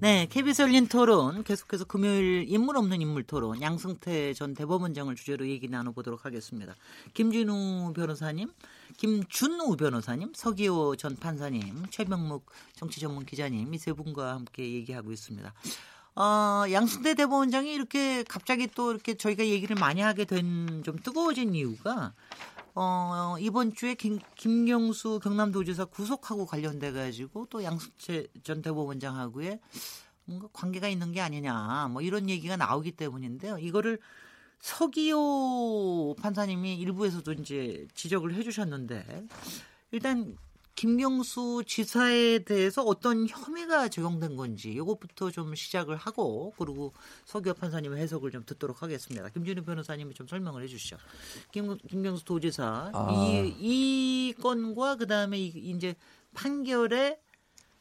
네, KBS 열린 토론 계속해서 금요일 인물 없는 인물 토론 양승태 전 대법원장을 주제로 얘기 나눠보도록 하겠습니다. 김진우 변호사님, 김준우 변호사님, 서기호 전 판사님, 최병묵 정치전문 기자님 이 세 분과 함께 얘기하고 있습니다. 어, 양승태 대법원장이 이렇게 갑자기 또 이렇게 저희가 얘기를 많이 하게 된 좀 뜨거워진 이유가 어, 이번 주에 김, 김경수 경남도지사 구속하고 관련돼 가지고 또 양승태 전 대법원장하고의 뭔가 관계가 있는 게 아니냐 뭐 이런 얘기가 나오기 때문인데요. 이거를 서기호 판사님이 일부에서도 이제 지적을 해주셨는데 일단 김경수 지사에 대해서 어떤 혐의가 적용된 건지 이것부터 좀 시작을 하고 그리고 서기호 판사님의 해석을 좀 듣도록 하겠습니다. 김준희 변호사님이 좀 설명을 해주시죠. 김, 김경수 도지사 아. 이, 이 건과 그 다음에 이제 판결에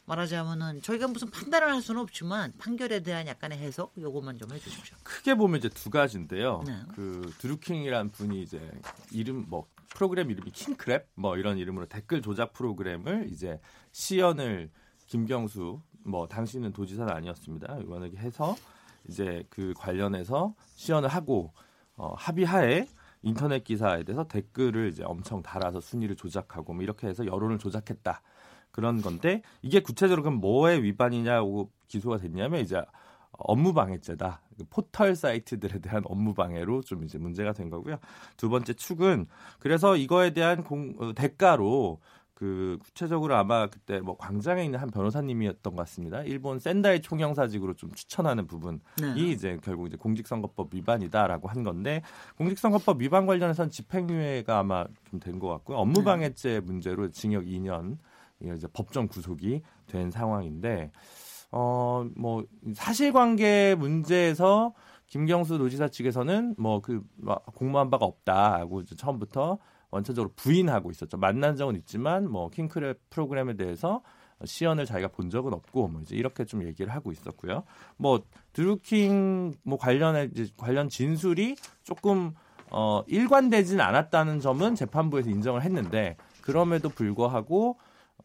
말하자면은 저희가 무슨 판단을 할 수는 없지만 판결에 대한 약간의 해석 요것만 좀 해주십시오. 크게 보면 이제 두 가지인데요. 네. 그 드루킹이란 분이 이제 이름 뭐 프로그램 이름이 킹크랩 뭐 이런 이름으로 댓글 조작 프로그램을 이제 시연을 김경수 뭐 당신은 도지사는 아니었습니다. 이거는 해서 이제 그 관련해서 시연을 하고 어, 합의하에 인터넷 기사에 대해서 댓글을 이제 엄청 달아서 순위를 조작하고 뭐 이렇게 해서 여론을 조작했다. 그런 건데 이게 구체적으로 그럼 뭐에 위반이냐고 기소가 됐냐면 이제 업무 방해죄다. 그 포털 사이트들에 대한 업무 방해로 좀 이제 문제가 된 거고요. 두 번째 축은 그래서 이거에 대한 공, 어, 대가로 그 구체적으로 아마 그때 뭐 광장에 있는 한 변호사님이었던 것 같습니다. 일본 센다이 총영사직으로 좀 추천하는 부분이 네. 이제 결국 이제 공직선거법 위반이다라고 한 건데 공직선거법 위반 관련해서는 집행유예가 아마 좀 된 것 같고요. 업무방해죄 문제로 징역 2년 이제 법정 구속이 된 상황인데 어 뭐 사실관계 문제에서 김경수 노지사 측에서는 뭐 그 공모한 바가 없다고 처음부터 원천적으로 부인하고 있었죠. 만난 적은 있지만 뭐 킹크랩 프로그램에 대해서 시연을 자기가 본 적은 없고 뭐 이제 이렇게 좀 얘기를 하고 있었고요. 뭐 드루킹 뭐 관련해 관련 진술이 조금 어 일관되진 않았다는 점은 재판부에서 인정을 했는데 그럼에도 불구하고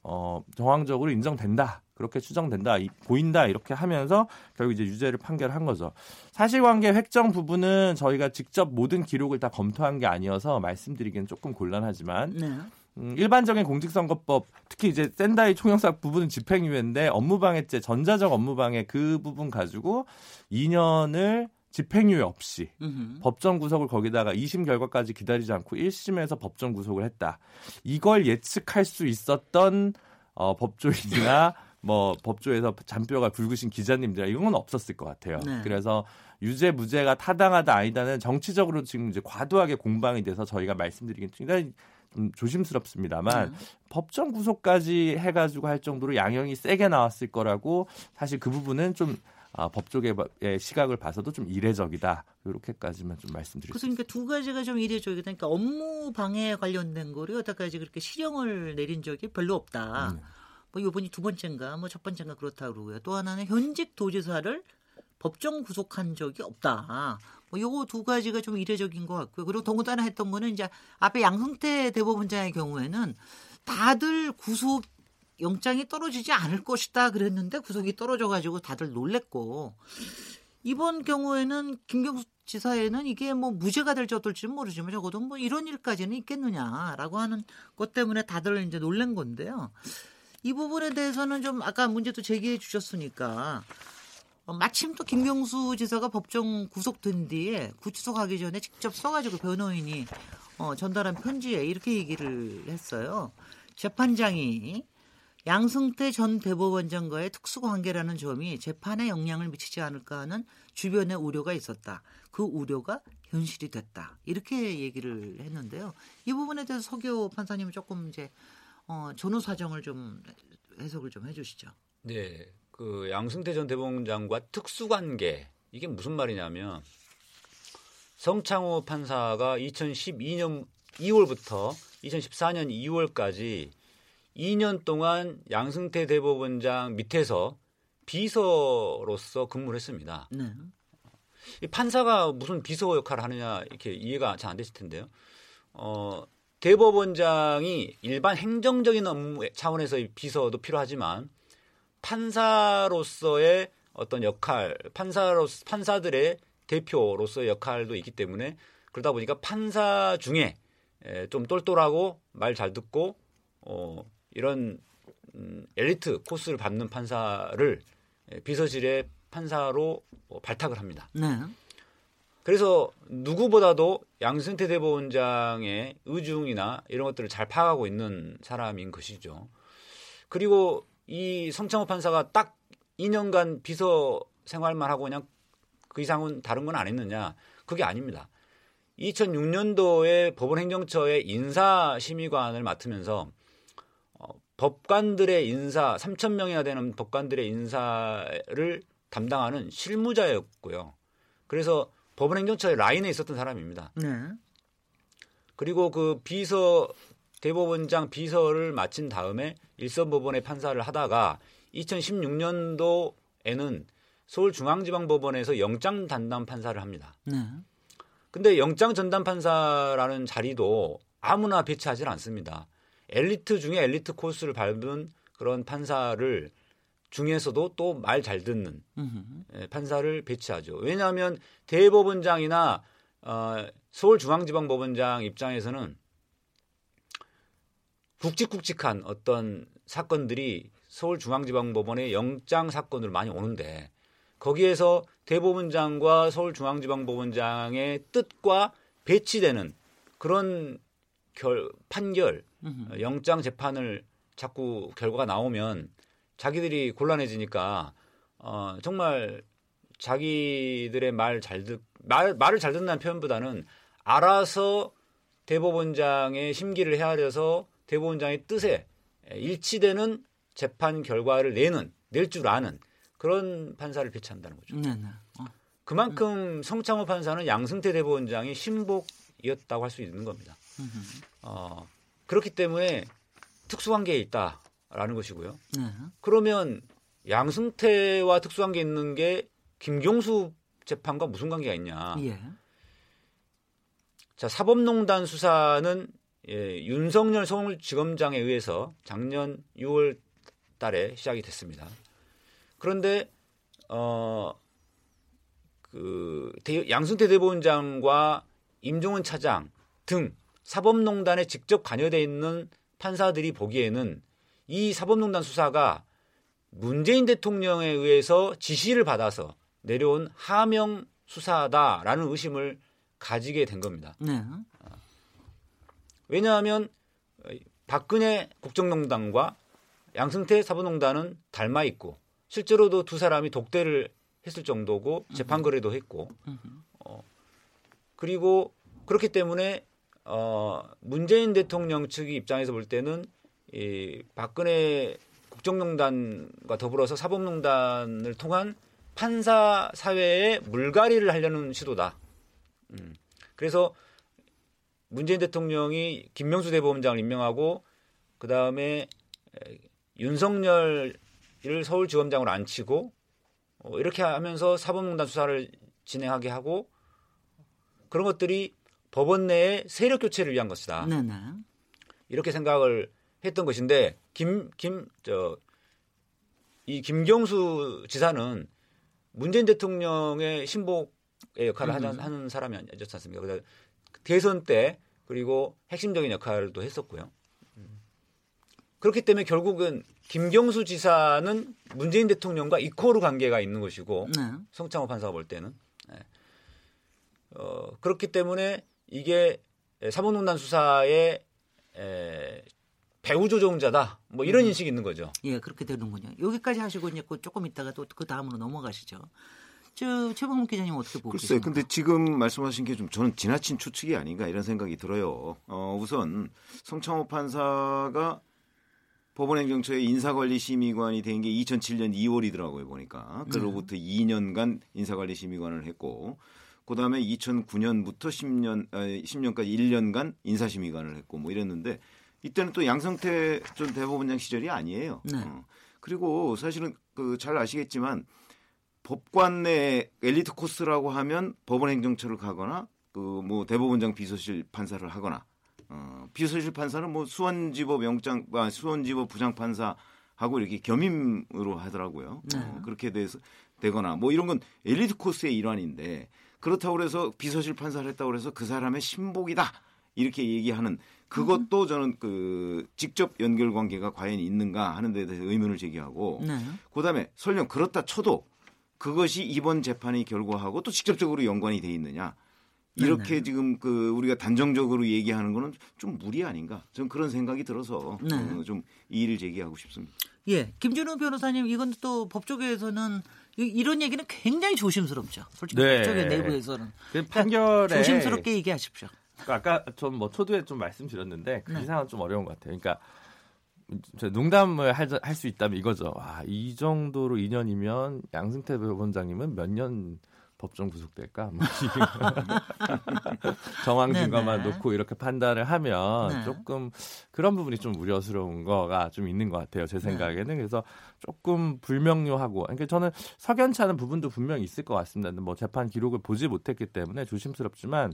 어, 정황적으로 인정된다. 그렇게 추정된다, 이, 보인다 이렇게 하면서 결국 이제 유죄를 판결한 거죠. 사실관계 획정 부분은 저희가 직접 모든 기록을 다 검토한 게 아니어서 말씀드리기는 조금 gon란하지만 네. 음, 일반적인 공직선거법 특히 이제 샌다이 총영사 부분은 집행유예인데 업무방해죄 전자적 업무방해 그 부분 가지고 2년을 집행유예 없이 으흠. 법정 구속을 거기다가 2심 결과까지 기다리지 않고 1심에서 법정 구속을 했다. 이걸 예측할 수 있었던 어, 법조인이나 뭐 법조에서 잔뼈가 굵으신 기자님들 이건 없었을 것 같아요. 네. 그래서 유죄 무죄가 타당하다 아니다는 정치적으로 지금 이제 과도하게 공방이 돼서 저희가 말씀드리긴 굉장히 좀 조심스럽습니다만 네. 법정 구속까지 해가지고 할 정도로 양형이 세게 나왔을 거라고 사실 그 부분은 좀 아, 법조계의 시각을 봐서도 좀 이례적이다. 이렇게까지만 좀 말씀드리겠습니다. 그러니까 두 가지가 좀 이례적이다. 그러니까 업무 방해 관련된 거를 여태까지 그렇게 실형을 내린 적이 별로 없다. 음. 뭐 이번이 두 번째인가 뭐 첫 번째인가 그렇다 그러고요. 또 하나는 현직 도지사를 법정 구속한 적이 없다. 뭐 요거 두 가지가 좀 이례적인 것 같고요. 그리고 더군다나 했던 거는 이제 앞에 양승태 대법원장의 경우에는 다들 구속 영장이 떨어지지 않을 것이다 그랬는데 구속이 떨어져 가지고 다들 놀랬고 이번 경우에는 김경수 지사에는 이게 뭐 무죄가 될지 어떨지는 모르지만 적어도 뭐 이런 일까지는 있겠느냐라고 하는 것 때문에 다들 이제 놀란 건데요. 이 부분에 대해서는 좀 아까 문제도 제기해 주셨으니까 어, 마침 또 김경수 지사가 법정 구속된 뒤에 구치소 가기 전에 직접 써가지고 변호인이 어, 전달한 편지에 이렇게 얘기를 했어요. 재판장이 양승태 전 대법원장과의 특수관계라는 점이 재판에 영향을 미치지 않을까 하는 주변의 우려가 있었다. 그 우려가 현실이 됐다. 이렇게 얘기를 했는데요. 이 부분에 대해서 서교 판사님은 조금 이제 어, 전후 사정을 좀 해석을 좀 해주시죠. 네, 그 양승태 전 대법원장과 특수관계 이게 무슨 말이냐면 성창호 판사가 2012년 2월부터 2014년 2월까지 2년 동안 양승태 대법원장 밑에서 비서로서 근무를 했습니다. 네. 이 판사가 무슨 비서 역할을 하느냐 이렇게 이해가 잘 안 되실 텐데요. 어, 대법원장이 일반 행정적인 업무 차원에서의 비서도 필요하지만 판사로서의 어떤 역할, 판사로 판사들의 대표로서의 역할도 있기 때문에 그러다 보니까 판사 중에 좀 똘똘하고 말 잘 듣고 어, 이런 음, 엘리트 코스를 받는 판사를 비서실의 판사로 어, 발탁을 합니다. 네. 그래서 누구보다도 양승태 대법원장의 의중이나 이런 것들을 잘 파악하고 있는 사람인 것이죠. 그리고 이 성창호 판사가 딱 2년간 비서 생활만 하고 그냥 그 이상은 다른 건 안 했느냐? 그게 아닙니다. 2006년도에 법원 행정처의 인사심의관을 맡으면서 어, 법관들의 인사 3천 명이나 되는 법관들의 인사를 담당하는 실무자였고요. 그래서 법원 행정처의 라인에 있었던 사람입니다. 네. 그리고 그 비서 대법원장 비서를 마친 다음에 일선 법원의 판사를 하다가 2016년도에는 서울중앙지방법원에서 영장 담당 판사를 합니다. 네. 근데 영장 전담 판사라는 자리도 아무나 배치하지 않습니다. 엘리트 중에 엘리트 코스를 밟은 그런 판사를 중에서도 또 말 잘 듣는 예, 판사를 배치하죠. 왜냐하면 대법원장이나 어, 서울중앙지방법원장 입장에서는 굵직굵직한 어떤 사건들이 서울중앙지방법원의 영장 사건으로 많이 오는데 거기에서 대법원장과 서울중앙지방법원장의 뜻과 배치되는 그런 결, 판결, 음흠. 영장 재판을 자꾸 결과가 나오면 자기들이 곤란해지니까 어, 정말 자기들의 말 잘 듣, 말, 말을 잘 듣는 표현보다는 알아서 대법원장의 심기를 헤아려서 대법원장의 뜻에 일치되는 재판 결과를 내는 낼 줄 아는 그런 판사를 배치한다는 거죠. 네네. 네. 어. 그만큼 성창호 판사는 양승태 대법원장이 신복이었다고 할 수 있는 겁니다. 어, 그렇기 때문에 특수관계에 있다 라는 것이고요. 네. 그러면 양승태와 특수관계 있는 게 김경수 재판과 무슨 관계가 있냐? 예. 자 사법농단 수사는 예, 윤석열 서울지검장에 의해서 작년 6월 달에 시작이 됐습니다. 그런데 어, 그 양승태 대법원장과 임종원 차장 등 사법농단에 직접 관여돼 있는 판사들이 보기에는 이 사법농단 수사가 문재인 대통령에 의해서 지시를 받아서 내려온 하명 수사다라는 의심을 가지게 된 겁니다. 네. 왜냐하면 박근혜 국정농단과 양승태 사법농단은 닮아 있고 실제로도 두 사람이 독대를 했을 정도고 재판 거래도 했고 어, 그리고 그렇기 때문에 어, 문재인 대통령 측의 입장에서 볼 때는 이 박근혜 국정농단과 더불어서 사법농단을 통한 판사 사회에 물갈이를 하려는 시도다. 음. 그래서 문재인 대통령이 김명수 대법원장을 임명하고 그 다음에 윤석열을 서울지검장으로 앉히고 어, 이렇게 하면서 사법농단 수사를 진행하게 하고 그런 것들이 법원 내에 세력 교체를 위한 것이다. 네네. 이렇게 생각을 했던 것인데 김 김 저 이 김경수 지사는 문재인 대통령의 신복의 역할을 음. 하는 사람이 아니지 않습니까? 그래서 대선 때 그리고 핵심적인 역할도 했었고요. 그렇기 때문에 결국은 김경수 지사는 문재인 대통령과 이코르 관계가 있는 것이고 네. 성창호 판사가 볼 때는 네. 어, 그렇기 때문에 이게 사법농단 수사의 에, 배후 조종자다 뭐 이런 음. 인식이 있는 거죠. 예, 그렇게 되는군요. 여기까지 하시고 이제 조금 있다가 또 그 다음으로 넘어가시죠. 저 최범욱 기자님 어떻게 보고 글쎄, 계십니까? 근데 지금 말씀하신 게 좀 저는 지나친 추측이 아닌가 이런 생각이 들어요. 어, 우선 성창호 판사가 법원행정처의 인사관리심의관이 된 게 2007년 2월이더라고요 보니까 그로부터 네. 2년간 인사관리심의관을 했고 그 다음에 2009년부터 10년 아, 10년까지 1년간 인사심의관을 했고 뭐 이랬는데 이때는 또 양성태 전 대법원장 시절이 아니에요. 네. 어. 그리고 사실은 그 잘 아시겠지만 법관 내 엘리트 코스라고 하면 법원 행정처를 가거나 그 뭐 대법원장 비서실 판사를 하거나 어, 비서실 판사는 뭐 수원지법 영장 아, 수원지법 부장 판사 하고 이렇게 겸임으로 하더라고요. 네. 어, 그렇게 돼서 되거나 뭐 이런 건 엘리트 코스의 일환인데 그렇다고 그래서 비서실 판사를 했다고 그래서 그 사람의 신복이다 이렇게 얘기하는 그것도 음. 저는 그 직접 연결 관계가 과연 있는가 하는 데 대해서 의문을 제기하고 네. 그다음에 설령 그렇다 쳐도 그것이 이번 재판의 결과하고 또 직접적으로 연관이 돼 있느냐 이렇게 네네. 지금 그 우리가 단정적으로 얘기하는 거는 좀 무리 아닌가? 저는 그런 생각이 들어서 네. 어, 좀 이의를 제기하고 싶습니다. 예, 김준호 변호사님 이건 또 법조계에서는 이런 얘기는 굉장히 조심스럽죠. 솔직히 네. 법조계 내부에서는 그 그러니까 판결에 조심스럽게 얘기하십시오. 그러니까 아까 전 뭐 초두에 좀 말씀드렸는데 그 네. 이상은 좀 어려운 것 같아요. 그러니까 농담을 할 수 있다면 이거죠. 아, 이 정도로 인연이면 양승태 법원장님은 몇 년 법정 구속될까? 뭐 정황 증거만 놓고 이렇게 판단을 하면 네. 조금 그런 부분이 좀 우려스러운 거가 좀 있는 것 같아요. 제 네. 생각에는 네. 그래서 조금 불명료하고 그러니까 저는 석연치 않은 부분도 분명히 있을 것 같습니다. 뭐 재판 기록을 보지 못했기 때문에 조심스럽지만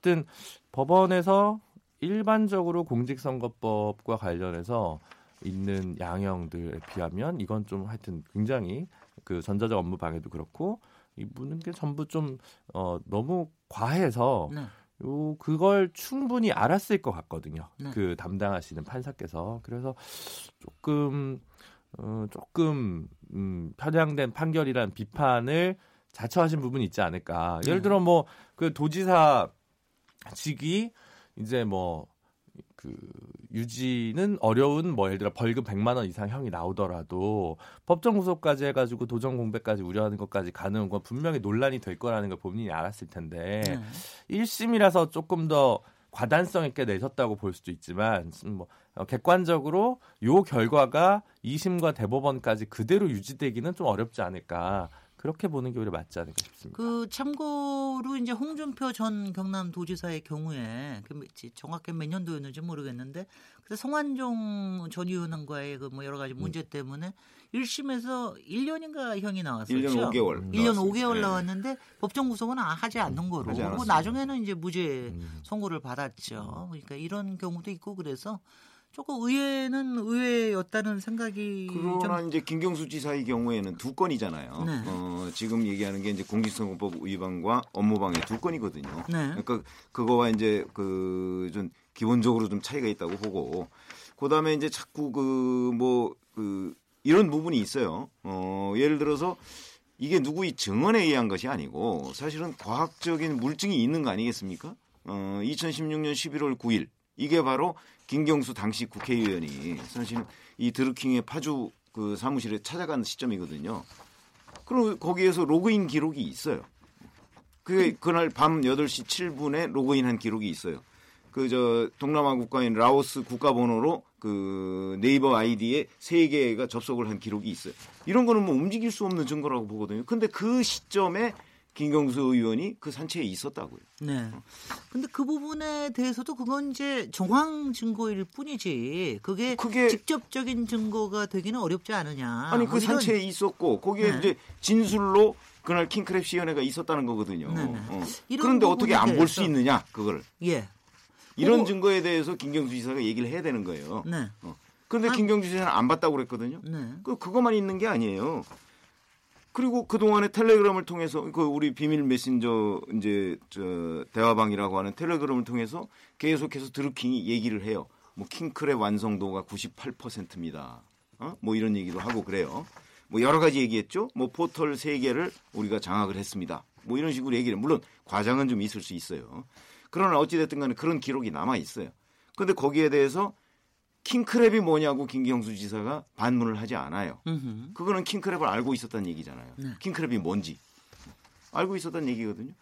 어쨌든 법원에서 일반적으로 공직선거법과 관련해서 있는 양형들에 비하면 이건 좀 하여튼 굉장히 그 전자적 업무 방해도 그렇고 이분은 게 전부 좀 어, 너무 과해서 네. 요 그걸 충분히 알았을 것 같거든요. 네. 그 담당하시는 판사께서 그래서 조금 어, 조금 음, 편향된 판결이란 비판을 자처하신 부분이 있지 않을까. 예를 네. 들어 뭐 그 도지사 직이 이제 뭐 그 유지는 어려운 뭐 예를 들어 벌금 100만 원 이상 형이 나오더라도 법정 구속까지 해가지고 도전 공백까지 우려하는 것까지 가는 건 분명히 논란이 될 거라는 걸 본인이 알았을 텐데 네. 1심이라서 조금 더 과단성 있게 내셨다고 볼 수도 있지만 뭐 어, 객관적으로 요 결과가 2심과 대법원까지 그대로 유지되기는 좀 어렵지 않을까 그렇게 보는 게 오히려 맞지 않을까 싶습니다. 그 참고로 이제 홍준표 전 경남도지사의 경우에 그 정확히 몇 년도였는지 모르겠는데 그때 성완종 전 의원과의 그 뭐 여러 가지 문제 때문에 1심에서 1년인가 형이 나왔었죠. 1년 5개월. 1년 5개월 네. 나왔는데 법정 구속은 하지 않는 거로. 그리고 나중에는 이제 무죄 음. 선고를 받았죠. 그러니까 이런 경우도 있고 그래서 조금 의외는 의외였다는 생각이 그러나 좀... 이제 김경수 지사의 경우에는 두 건이잖아요. 네. 어, 지금 얘기하는 게 이제 공직선거법 위반과 업무방해 두 건이거든요. 네. 그러니까 그거와 이제 그 좀 기본적으로 좀 차이가 있다고 보고 그다음에 이제 자꾸 그 뭐그 그 이런 부분이 있어요. 어, 예를 들어서 이게 누구의 증언에 의한 것이 아니고 사실은 과학적인 물증이 있는 거 아니겠습니까? 어, 2016년 11월 9일 이게 바로 김경수 당시 국회의원이 사실 이 드루킹의 파주 그 사무실에 찾아간 시점이거든요. 그럼 거기에서 로그인 기록이 있어요. 그게 그날 밤 8시 7분에 로그인한 기록이 있어요. 그 저 동남아 국가인 라오스 국가 번호로 그 네이버 아이디에 세 개가 접속을 한 기록이 있어요. 이런 거는 뭐 움직일 수 없는 증거라고 보거든요. 근데 그 시점에 김경수 의원이 그 산채에 있었다고요. 네. 근데 그 부분에 대해서도 그건 이제 정황 증거일 뿐이지 그게 그게 직접적인 증거가 되기는 어렵지 않으냐. 아니 그뭐 산채에 있었고 거기에 네. 이제 진술로 그날 킹크랩 시연회가 있었다는 거거든요. 네, 네. 어. 그런데 어떻게 안 볼 수 있느냐 그걸. 예. 이런 증거에 대해서 김경수 지사가 얘기를 해야 되는 거예요. 네. 어. 그런데 아, 김경수 지사는 안 봤다고 그랬거든요. 네. 그 그것만 있는 게 아니에요. 그리고 그동안에 텔레그램을 통해서 그 우리 비밀 메신저 이제 저 대화방이라고 하는 텔레그램을 통해서 계속해서 드루킹이 얘기를 해요. 뭐 킹크랩 완성도가 98%입니다. 어? 뭐 이런 얘기도 하고 그래요. 뭐 여러 가지 얘기했죠. 뭐 포털 세 개를 우리가 장악을 했습니다. 뭐 이런 식으로 얘기를 물론 과장은 좀 있을 수 있어요. 그러나 어찌 됐든 간에 그런 기록이 남아 있어요. 그런데 거기에 대해서 킹크랩이 뭐냐고 김경수 지사가 반문을 하지 않아요. 으흠. 그거는 킹크랩을 알고 있었다는 얘기잖아요. 네. 킹크랩이 뭔지 알고 있었다는 얘기거든요.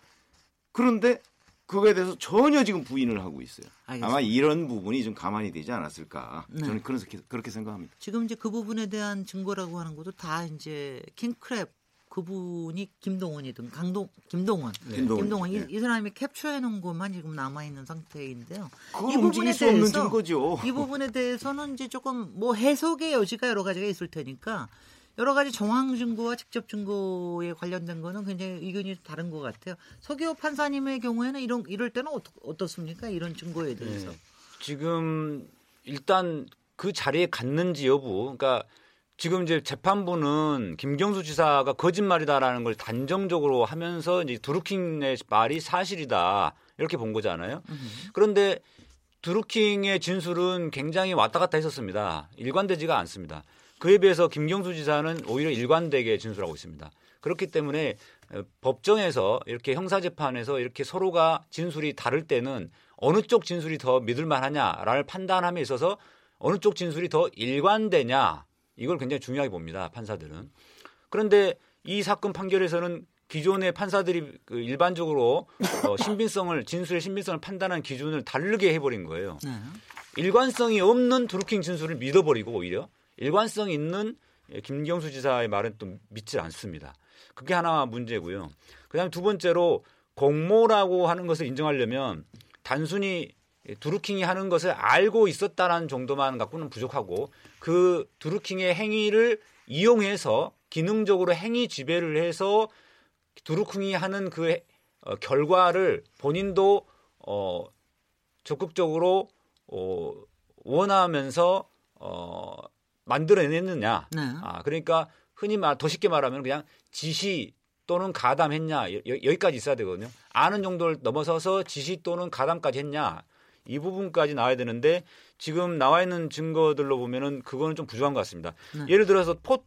그런데 그거에 대해서 전혀 지금 부인을 하고 있어요. 알겠습니다. 아마 이런 부분이 좀 가만히 되지 않았을까. 네. 저는 그렇게, 그렇게 생각합니다. 지금 이제 그 부분에 대한 증거라고 하는 것도 다 이제 킹크랩 그분이 김동원이든 강동 김동원 네. 김동원, 네. 이, 이, 사람이 캡처해 놓은 것만 지금 남아 있는 상태인데요. 이 부분에 대해서 거죠. 이 부분에 대해서는 이제 조금 뭐 해석의 여지가 여러 가지가 있을 테니까 여러 가지 정황 증거와 직접 증거에 관련된 거는 굉장히 의견이 다른 것 같아요. 서기호 판사님의 경우에는 이런 이럴 때는 어떻, 어떻습니까? 이런 증거에 대해서. 네. 지금 일단 그 자리에 갔는지 여부, 그러니까 지금 이제 재판부는 김경수 지사가 거짓말이다라는 걸 단정적으로 하면서 이제 드루킹의 말이 사실이다 이렇게 본 거잖아요. 그런데 드루킹의 진술은 굉장히 왔다 갔다 했었습니다. 일관되지가 않습니다. 그에 비해서 김경수 지사는 오히려 일관되게 진술하고 있습니다. 그렇기 때문에 어, 법정에서 이렇게 형사재판에서 이렇게 서로가 진술이 다를 때는 어느 쪽 진술이 더 믿을 만하냐라는 판단함에 있어서 어느 쪽 진술이 더 일관되냐 이걸 굉장히 중요하게 봅니다 판사들은 그런데 이 사건 판결에서는 기존의 판사들이 그 일반적으로 어, 신빙성을 진술의 신빙성을 판단하는 기준을 다르게 해버린 거예요. 네. 일관성이 없는 드루킹 진술을 믿어버리고 오히려 일관성 있는 김경수 지사의 말은 또 믿지 않습니다. 그게 하나 문제고요. 그다음에 두 번째로 공모라고 하는 것을 인정하려면 단순히 두루킹이 하는 것을 알고 있었다라는 정도만 갖고는 부족하고 그 두루킹의 행위를 이용해서 기능적으로 행위 지배를 해서 두루킹이 하는 그 어, 결과를 본인도 어, 적극적으로 어, 원하면서 어, 만들어냈느냐. 네. 아, 그러니까 흔히 말, 더 쉽게 말하면 그냥 지시 또는 가담했냐. 여, 여기까지 있어야 되거든요. 아는 정도를 넘어서서 지시 또는 가담까지 했냐. 이 부분까지 나와야 되는데 지금 나와 있는 증거들로 보면은 그거는 좀 부족한 것 같습니다. 네. 예를 들어서 포,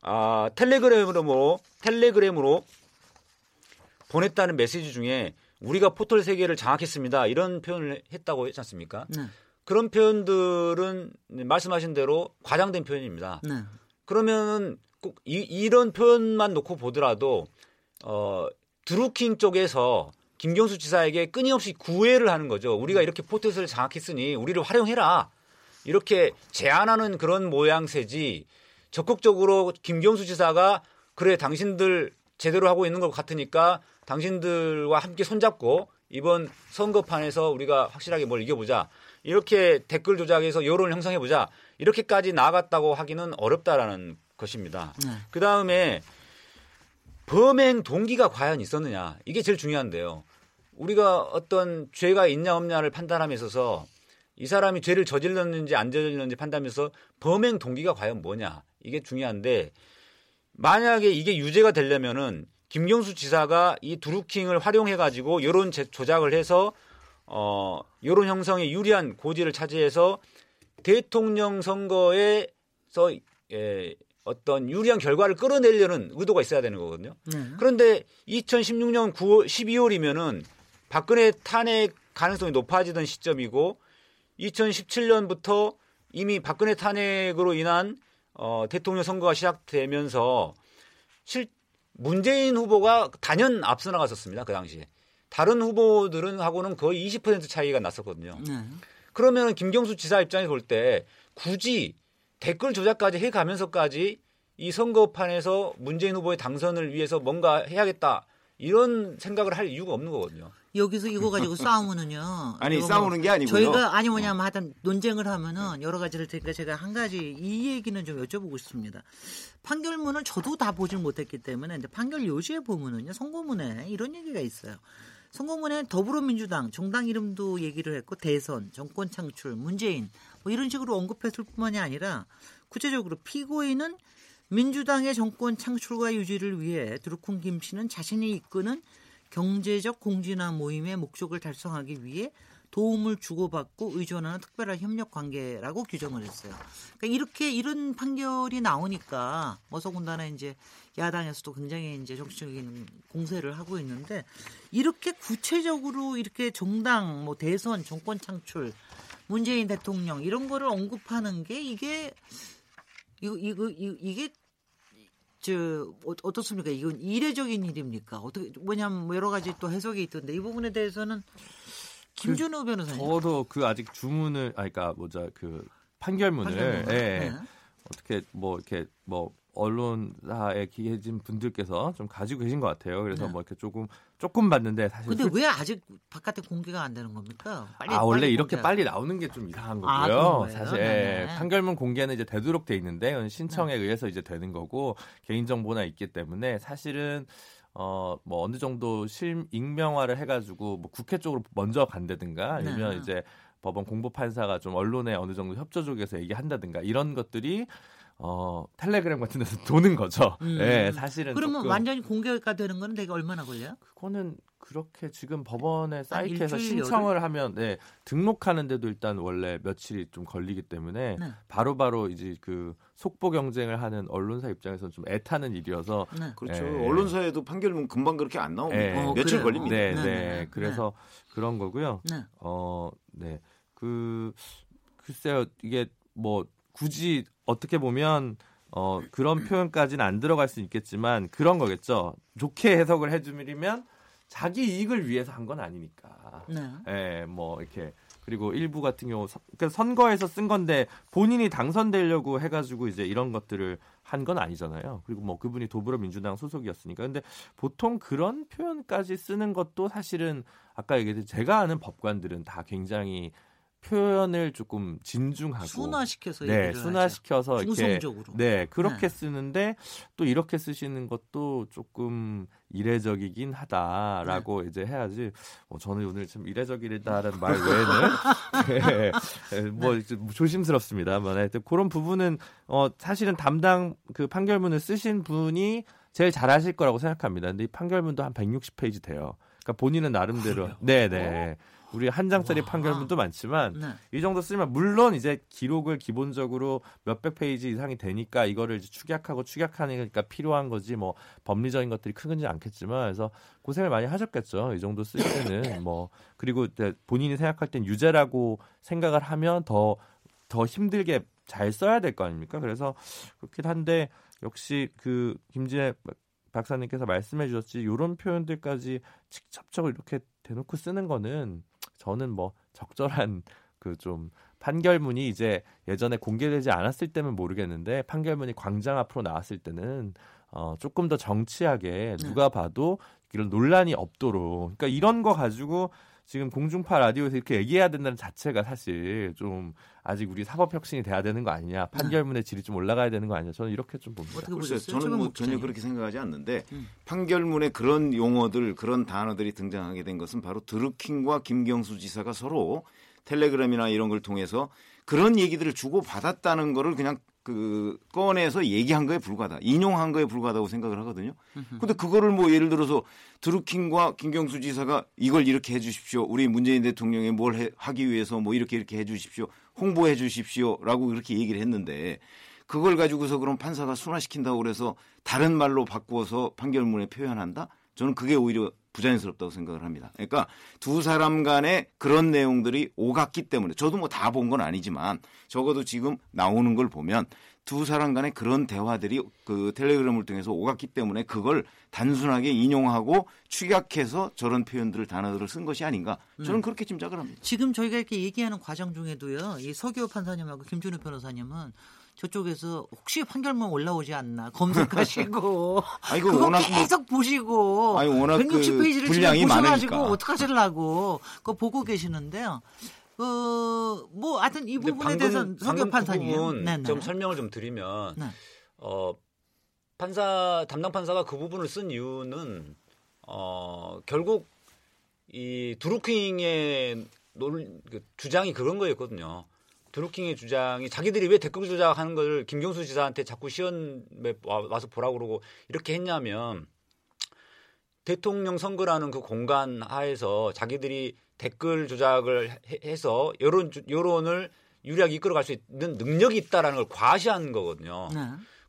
아, 텔레그램으로 뭐, 텔레그램으로 보냈다는 메시지 중에 우리가 포털 세계를 장악했습니다. 이런 표현을 했다고 했지 않습니까? 네. 그런 표현들은 말씀하신 대로 과장된 표현입니다. 네. 그러면은 꼭 이, 이런 표현만 놓고 보더라도 어 드루킹 쪽에서 김경수 지사에게 끊임없이 구애를 하는 거죠. 우리가 이렇게 포켓을 장악했으니 우리를 활용해라. 이렇게 제안하는 그런 모양새지 적극적으로 김경수 지사가 그래 당신들 제대로 하고 있는 것 같으니까 당신들과 함께 손잡고 이번 선거판에서 우리가 확실하게 뭘 이겨보자. 이렇게 댓글 조작해서 여론을 형성해 보자 이렇게까지 나갔다고 하기는 어렵다라는 것입니다. 네. 그 다음에 범행 동기가 과연 있었느냐 이게 제일 중요한데요. 우리가 어떤 죄가 있냐 없냐를 판단함에 있어서 이 사람이 죄를 저질렀는지 안 저질렀는지 판단하면서 범행 동기가 과연 뭐냐 이게 중요한데 만약에 이게 유죄가 되려면은 김경수 지사가 이 두루킹을 활용해 가지고 여론 조작을 해서 어, 여론 형성에 유리한 고지를 차지해서 대통령 선거에서 예, 어떤 유리한 결과를 끌어내려는 의도가 있어야 되는 거거든요. 네. 그런데 2016년 9월 12월이면은 박근혜 탄핵 가능성이 높아지던 시점이고 2017년부터 이미 박근혜 탄핵으로 인한 어, 대통령 선거가 시작되면서 실 문재인 후보가 단연 앞서 나갔었습니다. 그 당시에. 다른 후보들은 하고는 거의 20% 차이가 났었거든요. 네. 그러면 김경수 지사 입장에서 볼때 굳이 댓글 조작까지 해가면서까지 이 선거판에서 문재인 후보의 당선을 위해서 뭔가 해야겠다 이런 생각을 할 이유가 없는 거거든요. 여기서 이거 가지고 싸우면은요. 아니 싸우는 게 아니고요. 저희가 아니 뭐냐면 하여튼 논쟁을 하면은 여러 가지를 테니까 제가 한 가지 이 얘기는 좀 여쭤보고 싶습니다. 판결문을 저도 다 보질 못했기 때문에 근데 판결 요지에 보면은요 선고문에 이런 얘기가 있어요. 선거문에 더불어민주당 정당 이름도 얘기를 했고 대선, 정권 창출, 문재인 뭐 이런 식으로 언급했을 뿐만이 아니라 구체적으로 피고인은 민주당의 정권 창출과 유지를 위해 드루콩 김 씨는 자신이 이끄는 경제적 공진화 모임의 목적을 달성하기 위해 도움을 주고받고 의존하는 특별한 협력 관계라고 규정을 했어요. 그러니까 이렇게 이런 판결이 나오니까 어서군다나 이제 야당에서도 굉장히 이제 정치적인 공세를 하고 있는데 이렇게 구체적으로 이렇게 정당 뭐 대선 정권 창출 문재인 대통령 이런 거를 언급하는 게 이게 이거 이거 이게 저 어, 어떻습니까? 이건 이례적인 일입니까? 어떻게 뭐냐면 뭐 여러 가지 또 해석이 있던데 이 부분에 대해서는 김준호 그, 변호사님. 저도 그 아직 주문을, 아, 그러니까 뭐자 그 판결문을. 예, 네. 어떻게 뭐 이렇게 뭐 언론사에 계신 분들께서 좀 가지고 계신 것 같아요. 그래서 네. 뭐 이렇게 조금 조금 봤는데 사실. 근데 왜 아직 바깥에 공개가 안 되는 겁니까? 빨리, 아 원래 빨리 이렇게 공개가... 빨리 나오는 게 좀 이상한 아, 거고요. 아, 사실 네. 판결문 공개는 이제 되도록 돼 있는데 신청에 네. 의해서 이제 되는 거고 개인 정보나 있기 때문에 사실은 어, 뭐 어느 정도 실 익명화를 해가지고 뭐 국회 쪽으로 먼저 간다든가 아니면 네. 이제 법원 공보 판사가 좀 언론에 어느 정도 협조적에서 얘기한다든가 이런 것들이 어 텔레그램 같은 데서 도는 거죠. 음. 네, 사실은 그러면 조금, 완전히 공개가 되는 건 되게 얼마나 걸려요? 그거는 그렇게 지금 법원의 사이트에서 신청을 여름? 하면 네, 등록하는데도 일단 원래 며칠이 좀 걸리기 때문에 네. 바로바로 네. 바로 이제 그 속보 경쟁을 하는 언론사 입장에서는 좀 애타는 일이어서 네. 그렇죠. 네. 언론사에도 판결문 금방 그렇게 안 나옵니다. 네. 어, 며칠 그래요. 걸립니다. 네, 네. 네. 그래서 그런 거고요. 어, 네. 그 글쎄요. 이게 뭐 굳이 어떻게 보면 어, 그런 표현까지는 안 들어갈 수 있겠지만 그런 거겠죠. 좋게 해석을 해주면 자기 이익을 위해서 한 건 아니니까. 네. 예, 뭐 이렇게 그리고 일부 같은 경우 선, 그러니까 선거에서 쓴 건데 본인이 당선되려고 해가지고 이제 이런 것들을 한 건 아니잖아요. 그리고 뭐 그분이 더불어민주당 소속이었으니까. 근데 보통 그런 표현까지 쓰는 것도 사실은 아까 얘기했듯이 제가 아는 법관들은 다 굉장히 표현을 조금 진중하고 순화시켜서 네 순화시켜서 이렇게 네 그렇게 네. 쓰는데 또 이렇게 쓰시는 것도 조금 이례적이긴 하다라고 네. 이제 해야지 뭐 저는 오늘 좀 이례적이다라는 말 외에는 네, 뭐 네. 조심스럽습니다만 하여튼 그런 부분은 어 사실은 담당 그 판결문을 쓰신 분이 제일 잘하실 거라고 생각합니다. 근데 이 판결문도 한 160페이지 돼요. 그러니까 본인은 나름대로 네네. 어? 우리 한 장짜리 와. 판결문도 많지만 네. 이 정도 쓰면 물론 이제 기록을 기본적으로 몇백 페이지 이상이 되니까 이거를 이제 축약하고 축약하니까 필요한 거지 뭐 법리적인 것들이 크지 않겠지만 그래서 고생을 많이 하셨겠죠. 이 정도 쓸 때는 뭐 그리고 본인이 생각할 땐 유죄라고 생각을 하면 더더 더 힘들게 잘 써야 될 거 아닙니까? 그래서 그렇긴 한데 역시 그 김진애 박사님께서 말씀해 주셨지 이런 표현들까지 직접적으로 이렇게 대놓고 쓰는 거는 저는 뭐 적절한 그 좀 판결문이 이제 예전에 공개되지 않았을 때면 모르겠는데 판결문이 광장 앞으로 나왔을 때는 어 조금 더 정치하게 네. 누가 봐도 이런 논란이 없도록 그러니까 이런 거 가지고 지금 공중파 라디오에서 이렇게 얘기해야 된다는 자체가 사실 좀 아직 우리 사법 혁신이 돼야 되는 거 아니냐 판결문의 질이 좀 올라가야 되는 거 아니냐 저는 이렇게 좀 봅니다. 어떻게 보세요? 저는 뭐 전혀 그렇게 생각하지 않는데 음. 판결문에 그런 용어들 그런 단어들이 등장하게 된 것은 바로 드루킹과 김경수 지사가 서로 텔레그램이나 이런 걸 통해서 그런 얘기들을 주고 받았다는 거를 그냥 그 꺼내서 얘기한 거에 불과하다. 인용한 거에 불과하다고 생각을 하거든요. 근데 그거를 뭐 예를 들어서 드루킹과 김경수 지사가 이걸 이렇게 해 주십시오. 우리 문재인 대통령이 뭘 해, 하기 위해서 뭐 이렇게 이렇게 해 주십시오. 홍보해 주십시오라고 그렇게 얘기를 했는데 그걸 가지고서 그럼 판사가 순화시킨다고 그래서 다른 말로 바꾸어서 판결문에 표현한다? 저는 그게 오히려 부자연스럽다고 생각을 합니다. 그러니까 두 사람 간에 그런 내용들이 오갔기 때문에 저도 뭐 다 본 건 아니지만 적어도 지금 나오는 걸 보면 두 사람 간에 그런 대화들이 그 텔레그램을 통해서 오갔기 때문에 그걸 단순하게 인용하고 축약해서 저런 표현들을 단어들을 쓴 것이 아닌가 저는 음. 그렇게 짐작을 합니다. 지금 저희가 이렇게 얘기하는 과정 중에도요. 이 서기호 판사님하고 김준우 변호사님은 저쪽에서 혹시 판결문 올라오지 않나 검색하시고 아이고 워낙 뭐 계속 보시고 아니 워낙 160페이지를 그 분량이 많으니까 어떡하실라고 그거 보고 계시는데요. 그뭐 하여튼 이 부분에 대해서는 성격 판사님 네, 네. 좀 설명을 좀 드리면 네. 어 판사 담당 판사가 그 부분을 쓴 이유는 어 결국 이 드루킹의 논, 그 주장이 그런 거였거든요. 드루킹의 주장이 자기들이 왜 댓글 조작하는 걸 김경수 지사한테 자꾸 시연에 와서 보라고 그러고 이렇게 했냐면 대통령 선거라는 그 공간 하에서 자기들이 댓글 조작을 해서 여론 여론을 유리하게 이끌어갈 수 있는 능력이 있다라는 걸 과시한 거거든요. 네.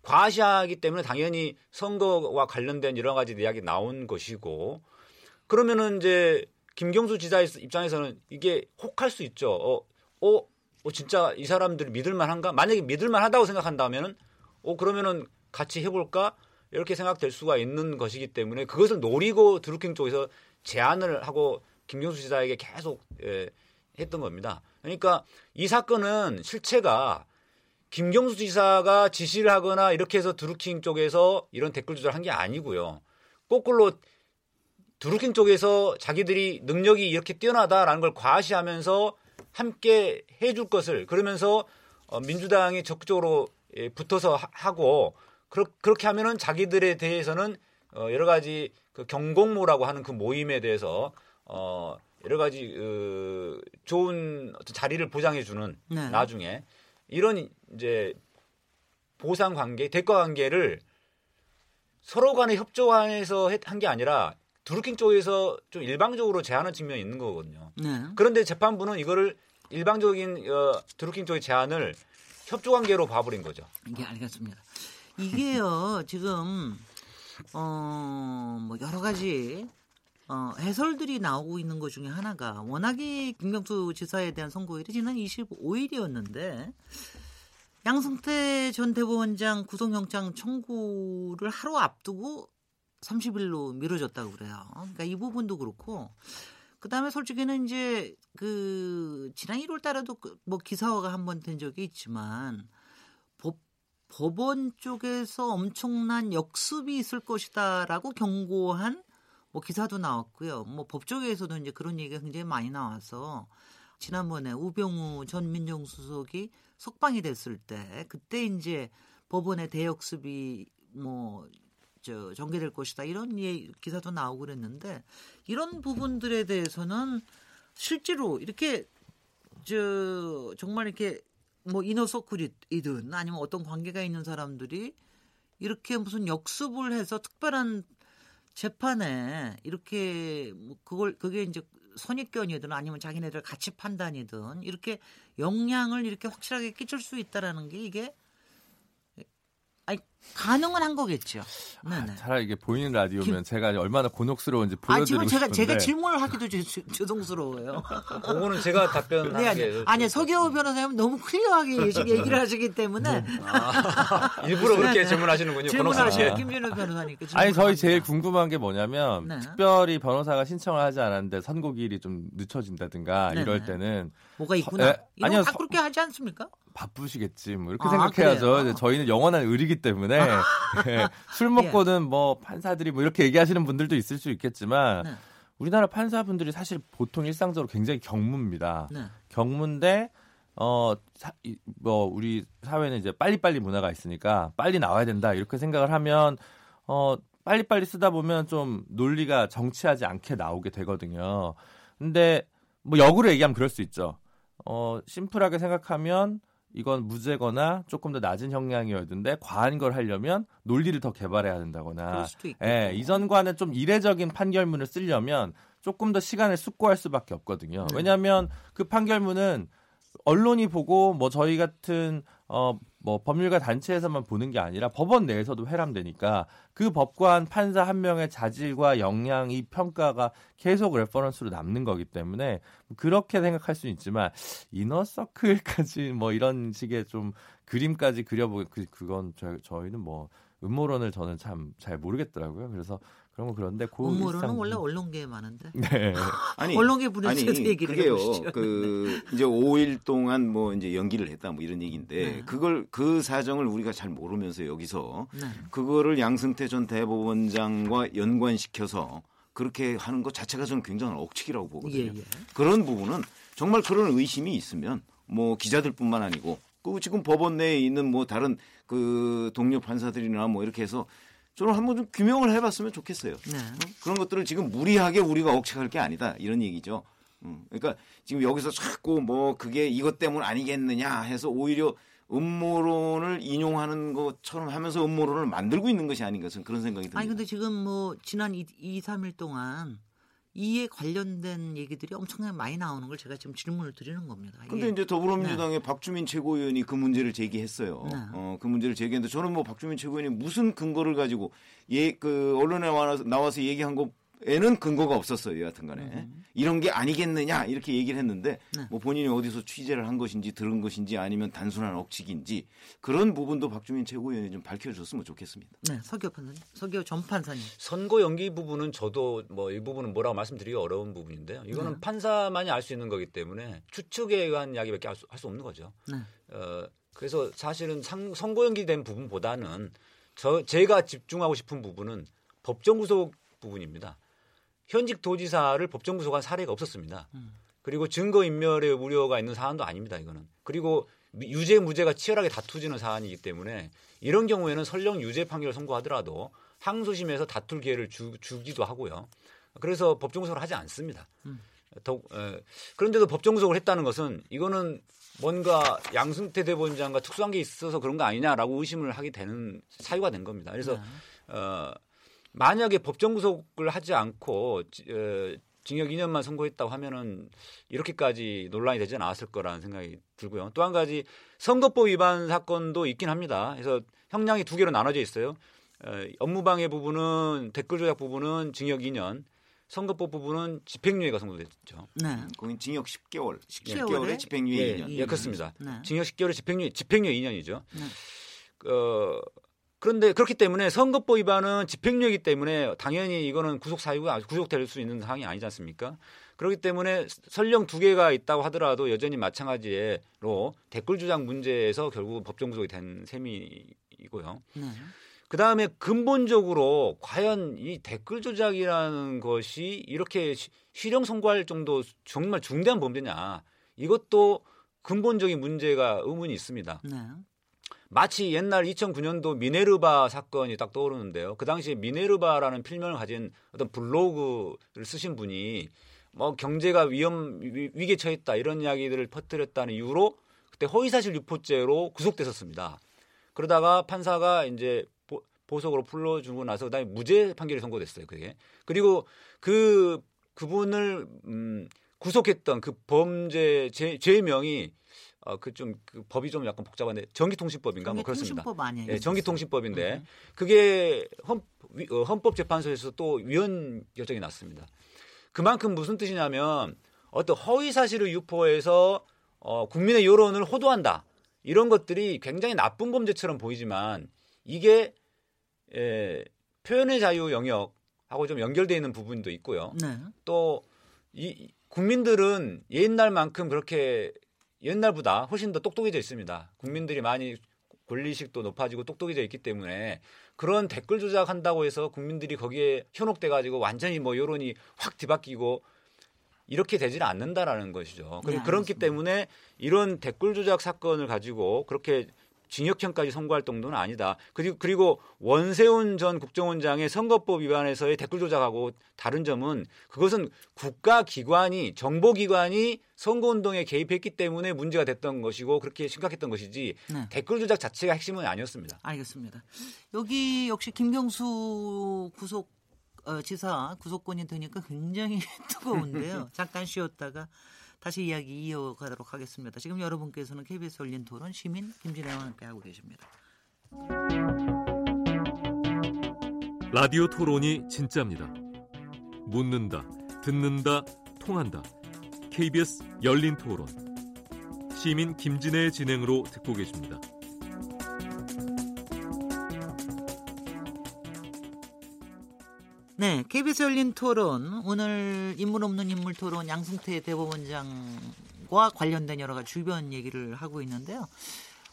과시하기 때문에 당연히 선거와 관련된 여러 가지 이야기 나온 것이고 그러면은 이제 김경수 지사 입장에서는 이게 혹할 수 있죠. 어, 어 어, 진짜 이 사람들 믿을만한가? 만약에 믿을만하다고 생각한다면은 어 그러면은 같이 해볼까? 이렇게 생각될 수가 있는 것이기 때문에 그것을 노리고 드루킹 쪽에서 제안을 하고 김경수 지사에게 계속 예, 했던 겁니다. 그러니까 이 사건은 실체가 김경수 지사가 지시를 하거나 이렇게 해서 드루킹 쪽에서 이런 댓글 조절한 게 아니고요. 거꾸로 드루킹 쪽에서 자기들이 능력이 이렇게 뛰어나다라는 걸 과시하면서 함께 해줄 것을 그러면서 어, 민주당이 적극적으로 예, 붙어서 하고 그렇게 하면은 자기들에 대해서는 어, 여러 가지 그 경공모라고 하는 그 모임에 대해서 어, 여러 가지 그 좋은 자리를 보장해 주는 네. 나중에 이런 이제 보상 관계, 대가 관계를 서로 간에 협조 안에서 한 게 아니라 드루킹 쪽에서 좀 일방적으로 제안한 측면이 있는 거거든요. 네. 그런데 재판부는 이거를 일방적인 어, 드루킹 쪽의 제안을 협조 관계로 봐버린 거죠. 이게 예, 알겠습니다. 이게요 지금 어뭐 여러 가지 어, 해설들이 나오고 있는 것 중에 하나가 워낙에 김경수 지사에 대한 선고일이 지난 25일이었는데 양승태 전 대법원장 구속영장 청구를 하루 앞두고 30일로 미뤄졌다고 그래요. 그러니까 이 부분도 그렇고 그다음에 솔직히는 이제 그 지난 1월 달에도 그뭐 기사화가 한 번 된 적이 있지만 법 법원 쪽에서 엄청난 역습이 있을 것이다라고 경고한 뭐 기사도 나왔고요. 뭐 법조계에서도 이제 그런 얘기가 굉장히 많이 나와서 지난번에 우병우 전 민정수석이 석방이 됐을 때 그때 이제 법원의 대역습이 뭐 저 전개될 것이다. 이런 예, 기사도 나오고 그랬는데 이런 부분들에 대해서는 실제로 이렇게 저 정말 이렇게 뭐 이너서클이든 아니면 어떤 관계가 있는 사람들이 이렇게 무슨 역습을 해서 특별한 재판에 이렇게 뭐 그걸 그게 이제 선입견이든 아니면 자기네들 가치 판단이든 이렇게 영향을 이렇게 확실하게 끼칠 수 있다라는 게 이게 아니 가능은 한 거겠죠. 아, 차라리 이게 보이는 라디오면 김... 제가 얼마나 곤혹스러운지 보여드리고 아, 지금 제가 싶은데. 제가 질문을 하기도 죄송스러워요. 그거는 제가 답변. 네, 아니, 아니 서기호 변호사님 너무 클리어하게 얘기를 하시기 때문에 아, 일부러 그렇게 네, 질문하시는군요. 질문하시는 김준호 변호사님께. 아니 저희 제일 궁금한 게 뭐냐면 네. 특별히 변호사가 신청을 하지 않았는데 선고일이 좀 늦춰진다든가 네, 이럴 네. 때는 뭐가 있구나. 에, 아니요 다 그렇게 하지 않습니까? 바쁘시겠지 뭐 이렇게 아, 생각해야죠. 저희는 영원한 의리기 때문에 네. 술 먹고는 예. 뭐 판사들이 뭐 이렇게 얘기하시는 분들도 있을 수 있겠지만 네. 우리나라 판사분들이 사실 보통 일상적으로 굉장히 경무입니다. 네. 경무인데 어, 사, 뭐, 우리 사회는 이제 빨리빨리 문화가 있으니까 빨리 나와야 된다, 이렇게 생각을 하면, 어, 빨리빨리 쓰다 보면 좀 논리가 정치하지 않게 나오게 되거든요. 근데, 뭐, 역으로 얘기하면 그럴 수 있죠. 어, 심플하게 생각하면, 이건 무죄거나 조금 더 낮은 형량이었는데 과한 걸 하려면 논리를 더 개발해야 된다거나 예, 이전과는 좀 이례적인 판결문을 쓰려면 조금 더 시간을 숙고할 수밖에 없거든요. 네. 왜냐하면 그 판결문은 언론이 보고 뭐 저희 같은 어 뭐 법률가 단체에서만 보는 게 아니라 법원 내에서도 회람되니까 그 법관 판사 한 명의 자질과 역량 이 평가가 계속 reference로 남는 거기 때문에 그렇게 생각할 수 있지만 이너서클까지 뭐 이런 식의 좀 그림까지 그려보기 그 그건 저, 저희는 뭐 음모론을 저는 참 잘 모르겠더라고요. 그래서 그런 거 그런데 그 음모론은 일상... 원래 언론계에 많은데. 네. 아니 언론계 분야에서 얘기를 그게요. 그 이제 5일 동안 뭐 이제 연기를 했다 뭐 이런 얘기인데 네. 그걸 그 사정을 우리가 잘 모르면서 여기서 네. 그거를 양승태 전 대법원장과 연관시켜서 그렇게 하는 것 자체가 저는 굉장한 억측이라고 보거든요. 예, 예. 그런 부분은 정말 그런 의심이 있으면 뭐 기자들뿐만 아니고 그 지금 법원 내에 있는 뭐 다른 그 동료 판사들이나 뭐 이렇게 해서 저는 한번 좀 규명을 해봤으면 좋겠어요. 네. 어? 그런 것들을 지금 무리하게 우리가 억측할 게 아니다 이런 얘기죠. 음, 그러니까 지금 여기서 자꾸 뭐 그게 이것 때문 아니겠느냐 해서 오히려 음모론을 인용하는 것처럼 하면서 음모론을 만들고 있는 것이 아닌가 저는 그런 생각이 듭니다. 아니 근데 지금 뭐 지난 2, 2 3일 동안 이에 관련된 얘기들이 엄청나게 많이 나오는 걸 제가 지금 질문을 드리는 겁니다. 근데 이제 더불어민주당의 네. 박주민 최고위원이 그 문제를 제기했어요. 네. 어, 그 문제를 제기했는데 저는 뭐 박주민 최고위원이 무슨 근거를 가지고 예, 그 언론에 나와서 얘기한 거 에는 근거가 없었어요. 여하튼간에 음. 이런 게 아니겠느냐 이렇게 얘기를 했는데 네. 뭐 본인이 어디서 취재를 한 것인지 들은 것인지 아니면 단순한 억측인지 그런 부분도 박주민 최고위원이 좀 밝혀줬으면 좋겠습니다. 네, 서기호 판사님, 서기호 전 판사님. 선거 연기 부분은 저도 뭐 이 부분은 뭐라고 말씀드리기 어려운 부분인데요. 이거는 네. 판사만이 알 수 있는 거기 때문에 추측에 의한 이야기밖에 할수 없는 거죠. 네. 어, 그래서 사실은 상, 선고 연기된 부분보다는 저 제가 집중하고 싶은 부분은 법정 구속 부분입니다. 현직 도지사를 법정 구속한 사례가 없었습니다. 음. 그리고 증거 인멸의 우려가 있는 사안도 아닙니다. 이거는 그리고 유죄 무죄가 치열하게 다투지는 사안이기 때문에 이런 경우에는 설령 유죄 판결을 선고하더라도 항소심에서 다툴 기회를 주, 기도 하고요. 그래서 법정 구속을 하지 않습니다. 음. 더, 에, 그런데도 법정 구속을 했다는 것은 이거는 뭔가 양승태 대법원장과 특수한 게 있어서 그런 거 아니냐라고 의심을 하게 되는 사유가 된 겁니다. 그래서 네. 어, 만약에 법정 구속을 하지 않고 어, 징역 2년만 선고했다고 하면은 이렇게까지 논란이 되지 않았을 거라는 생각이 들고요. 또 한 가지 선거법 위반 사건도 있긴 합니다. 그래서 형량이 두 개로 나눠져 있어요. 어, 업무방해 부분은 댓글 조작 부분은 징역 2년, 선거법 부분은 집행유예가 선고됐죠. 네. 거긴 징역 10개월, 10개월에 집행유예 예, 2년. 예, 그렇습니다. 네. 징역 10개월에 집행유예, 집행유예 2년이죠. 네. 어, 그런데 그렇기 때문에 선거법 위반은 집행유예이기 때문에 당연히 이거는 구속 사유가 구속될 수 있는 사항이 아니지 않습니까? 그렇기 때문에 설령 두 개가 있다고 하더라도 여전히 마찬가지로 댓글 주장 문제에서 결국 법정 구속이 된 셈이고요. 네. 그 다음에 근본적으로 과연 이 댓글 조작이라는 것이 이렇게 실형 선고할 정도 정말 중대한 범죄냐 이것도 근본적인 문제가 의문이 있습니다. 네. 마치 옛날 2009년도 미네르바 사건이 딱 떠오르는데요. 그 당시에 미네르바라는 필명을 가진 어떤 블로그를 쓰신 분이 뭐 경제가 위험 위기에 처했다 이런 이야기들을 퍼뜨렸다는 이유로 그때 허위사실 유포죄로 구속됐었습니다. 그러다가 판사가 이제 보석으로 풀어주고 나서 그다음에 무죄 판결이 선고됐어요. 그게 그리고 그 그분을 음, 구속했던 그 범죄 죄, 죄명이 어, 그좀 그 법이 좀 약간 복잡한데 전기통신법인가 뭐 그렇습니다. 아니에요? 예, 전기통신법인데 음. 그게 헌, 어, 헌법재판소에서 또 위헌 결정이 났습니다. 그만큼 무슨 뜻이냐면 어떤 허위 사실을 유포해서 어, 국민의 여론을 호도한다 이런 것들이 굉장히 나쁜 범죄처럼 보이지만 이게 예, 표현의 자유 영역하고 좀 연결되어 있는 부분도 있고요. 네. 또 이 국민들은 옛날만큼 그렇게 옛날보다 훨씬 더 똑똑해져 있습니다. 국민들이 많이 권리식도 높아지고 똑똑해져 있기 때문에 그런 댓글 조작한다고 해서 국민들이 거기에 현혹돼 가지고 완전히 뭐 여론이 확 뒤바뀌고 이렇게 되지는 않는다라는 것이죠. 네, 그렇기 때문에 이런 댓글 조작 사건을 가지고 그렇게 징역형까지 선고할 정도는 아니다. 그리고 그리고 원세훈 전 국정원장의 선거법 위반에서의 댓글 조작하고 다른 점은 그것은 국가 기관이 정보 기관이 선거 운동에 개입했기 때문에 문제가 됐던 것이고 그렇게 심각했던 것이지 네. 댓글 조작 자체가 핵심은 아니었습니다. 알겠습니다. 여기 역시 김경수 구속 어, 지사 구속권이 되니까 굉장히 뜨거운데요. 잠깐 쉬었다가 다시 이야기 이어가도록 하겠습니다. 지금 여러분께서는 KBS 열린 토론 시민 김진애와 함께 하고 계십니다. 라디오 토론이 진짜입니다. 묻는다, 듣는다, 통한다. KBS 열린 토론. 시민 김진애의 진행으로 듣고 계십니다. 네, KBS 열린 토론 오늘 인물 없는 인물 토론 양승태 대법원장과 관련된 여러 가지 주변 얘기를 하고 있는데요.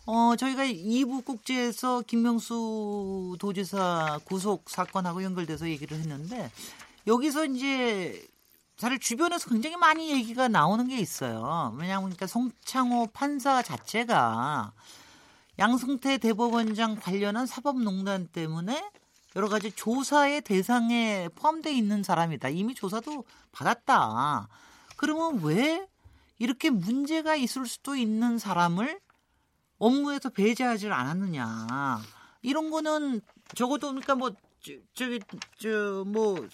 어, 저희가 2부 국제에서 김명수 도지사 구속 사건하고 연결돼서 얘기를 했는데 여기서 이제 사실 주변에서 굉장히 많이 얘기가 나오는 게 있어요. 왜냐하면 그러니까 송창호 판사 자체가 양승태 대법원장 관련한 사법농단 때문에 여러 가지 조사의 대상에 포함되어 있는 사람이다. 이미 조사도 받았다. 그러면 왜 이렇게 문제가 있을 수도 있는 사람을 업무에서 배제하지 않았느냐. 이런 거는 적어도 그러니까 뭐 저기 저 뭐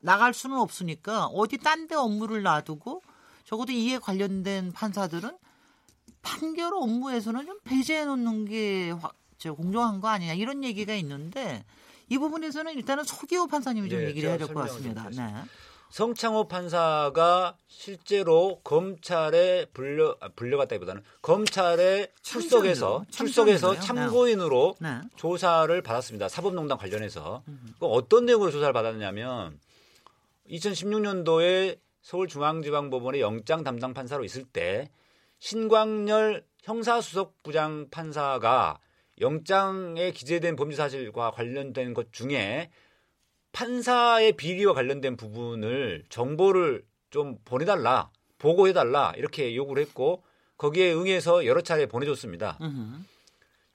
나갈 수는 없으니까 어디 딴 데 업무를 놔두고 적어도 이에 관련된 판사들은 판결 업무에서는 좀 배제해 놓는 게 공정한 거 아니냐 이런 얘기가 있는데 이 부분에서는 일단은 서기호 판사님이 좀 네, 얘기를 해야 될 것 같습니다. 네. 성창호 판사가 실제로 검찰에 불려 아, 불려갔다기보다는 검찰에 출석해서 출석해서 참고인으로 네. 조사를 받았습니다. 사법농단 관련해서 음. 어떤 내용으로 조사를 받았냐면 2016년도에 서울중앙지방법원의 영장 담당 판사로 있을 때 신광열 형사수석부장 판사가 영장에 기재된 범죄 사실과 관련된 것 중에 판사의 비리와 관련된 부분을 정보를 좀 보내달라, 보고해달라 이렇게 요구를 했고 거기에 응해서 여러 차례 보내줬습니다.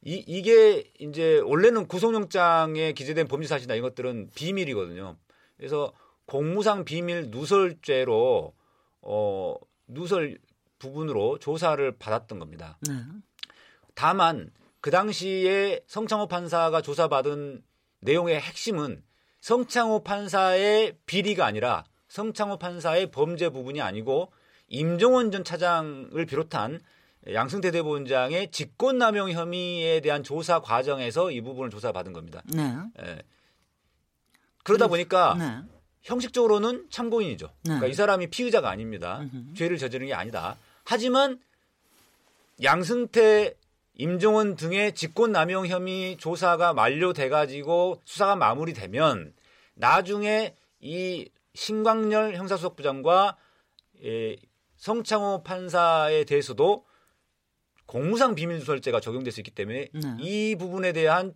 이, 이게 이제 원래는 구속영장에 기재된 범죄 사실이나 이것들은 비밀이거든요. 그래서 공무상 비밀 누설죄로 어, 누설 부분으로 조사를 받았던 겁니다. 네. 다만 그 당시에 성창호 판사가 조사받은 내용의 핵심은 성창호 판사의 비리가 아니라 성창호 판사의 범죄 부분이 아니고 임종원 전 차장을 비롯한 양승태 대법원장의 직권남용 혐의에 대한 조사 과정에서 이 부분을 조사받은 겁니다. 네. 예. 그러다 보니까 네. 형식적으로는 참고인이죠. 네. 그러니까 이 사람이 피의자가 아닙니다. 으흠. 죄를 저지른 게 아니다. 하지만 양승태, 임종원 등의 직권남용 혐의 조사가 만료돼 가지고 수사가 마무리되면 나중에 이 신광열 형사수석부장과 예, 성창호 판사에 대해서도 공무상 비밀누설죄가 적용될 수 있기 때문에 네. 이 부분에 대한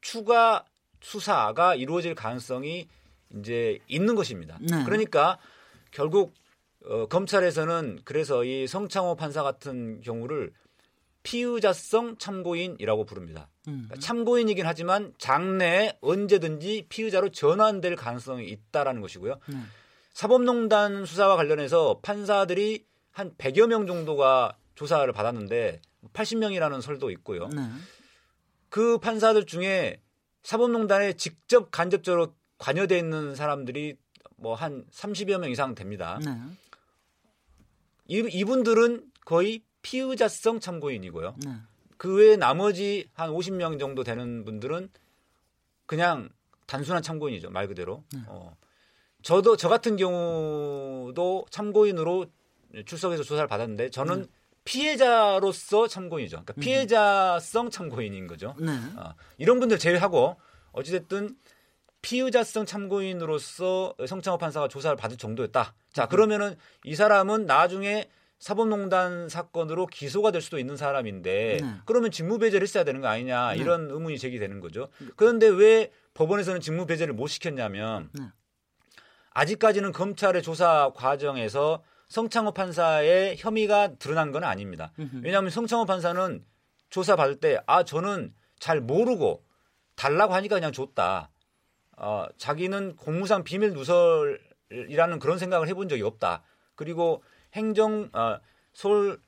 추가 수사가 이루어질 가능성이 이제 있는 것입니다. 네. 그러니까 결국 어, 검찰에서는 그래서 이 성창호 판사 같은 경우를 피의자성 참고인이라고 부릅니다. 음. 그러니까 참고인이긴 하지만 장래에 언제든지 피의자로 전환될 가능성이 있다라는 것이고요. 음. 사법농단 수사와 관련해서 판사들이 한 100여 명 정도가 조사를 받았는데 80명이라는 설도 있고요. 네. 그 판사들 중에 사법농단에 직접 간접적으로 관여돼 있는 사람들이 뭐 한 30여 명 이상 됩니다. 네. 이, 이분들은 거의 피의자성 참고인이고요. 네. 그 외에 나머지 한 50명 정도 되는 분들은 그냥 단순한 참고인이죠. 말 그대로. 네. 어. 저도 저 같은 경우도 참고인으로 출석해서 조사를 받았는데 저는 네. 피해자로서 참고인이죠. 그러니까 음. 피해자성 참고인인 거죠. 네. 어, 이런 분들 제외하고 어찌됐든 피의자성 참고인으로서 성창호 판사가 조사를 받을 정도였다. 자, 음. 그러면은 이 사람은 나중에 사법농단 사건으로 기소가 될 수도 있는 사람인데 네. 그러면 직무배제를 했어야 되는 거 아니냐 네. 이런 의문이 제기되는 거죠. 그런데 왜 법원에서는 직무배제를 못 시켰냐면 네. 아직까지는 검찰의 조사 과정에서 성창호 판사의 혐의가 드러난 건 아닙니다. 왜냐하면 성창호 판사는 조사 받을 때 아 저는 잘 모르고 달라고 하니까 그냥 줬다. 어, 자기는 공무상 비밀 누설이라는 그런 생각을 해본 적이 없다. 그리고 행정 어, 서울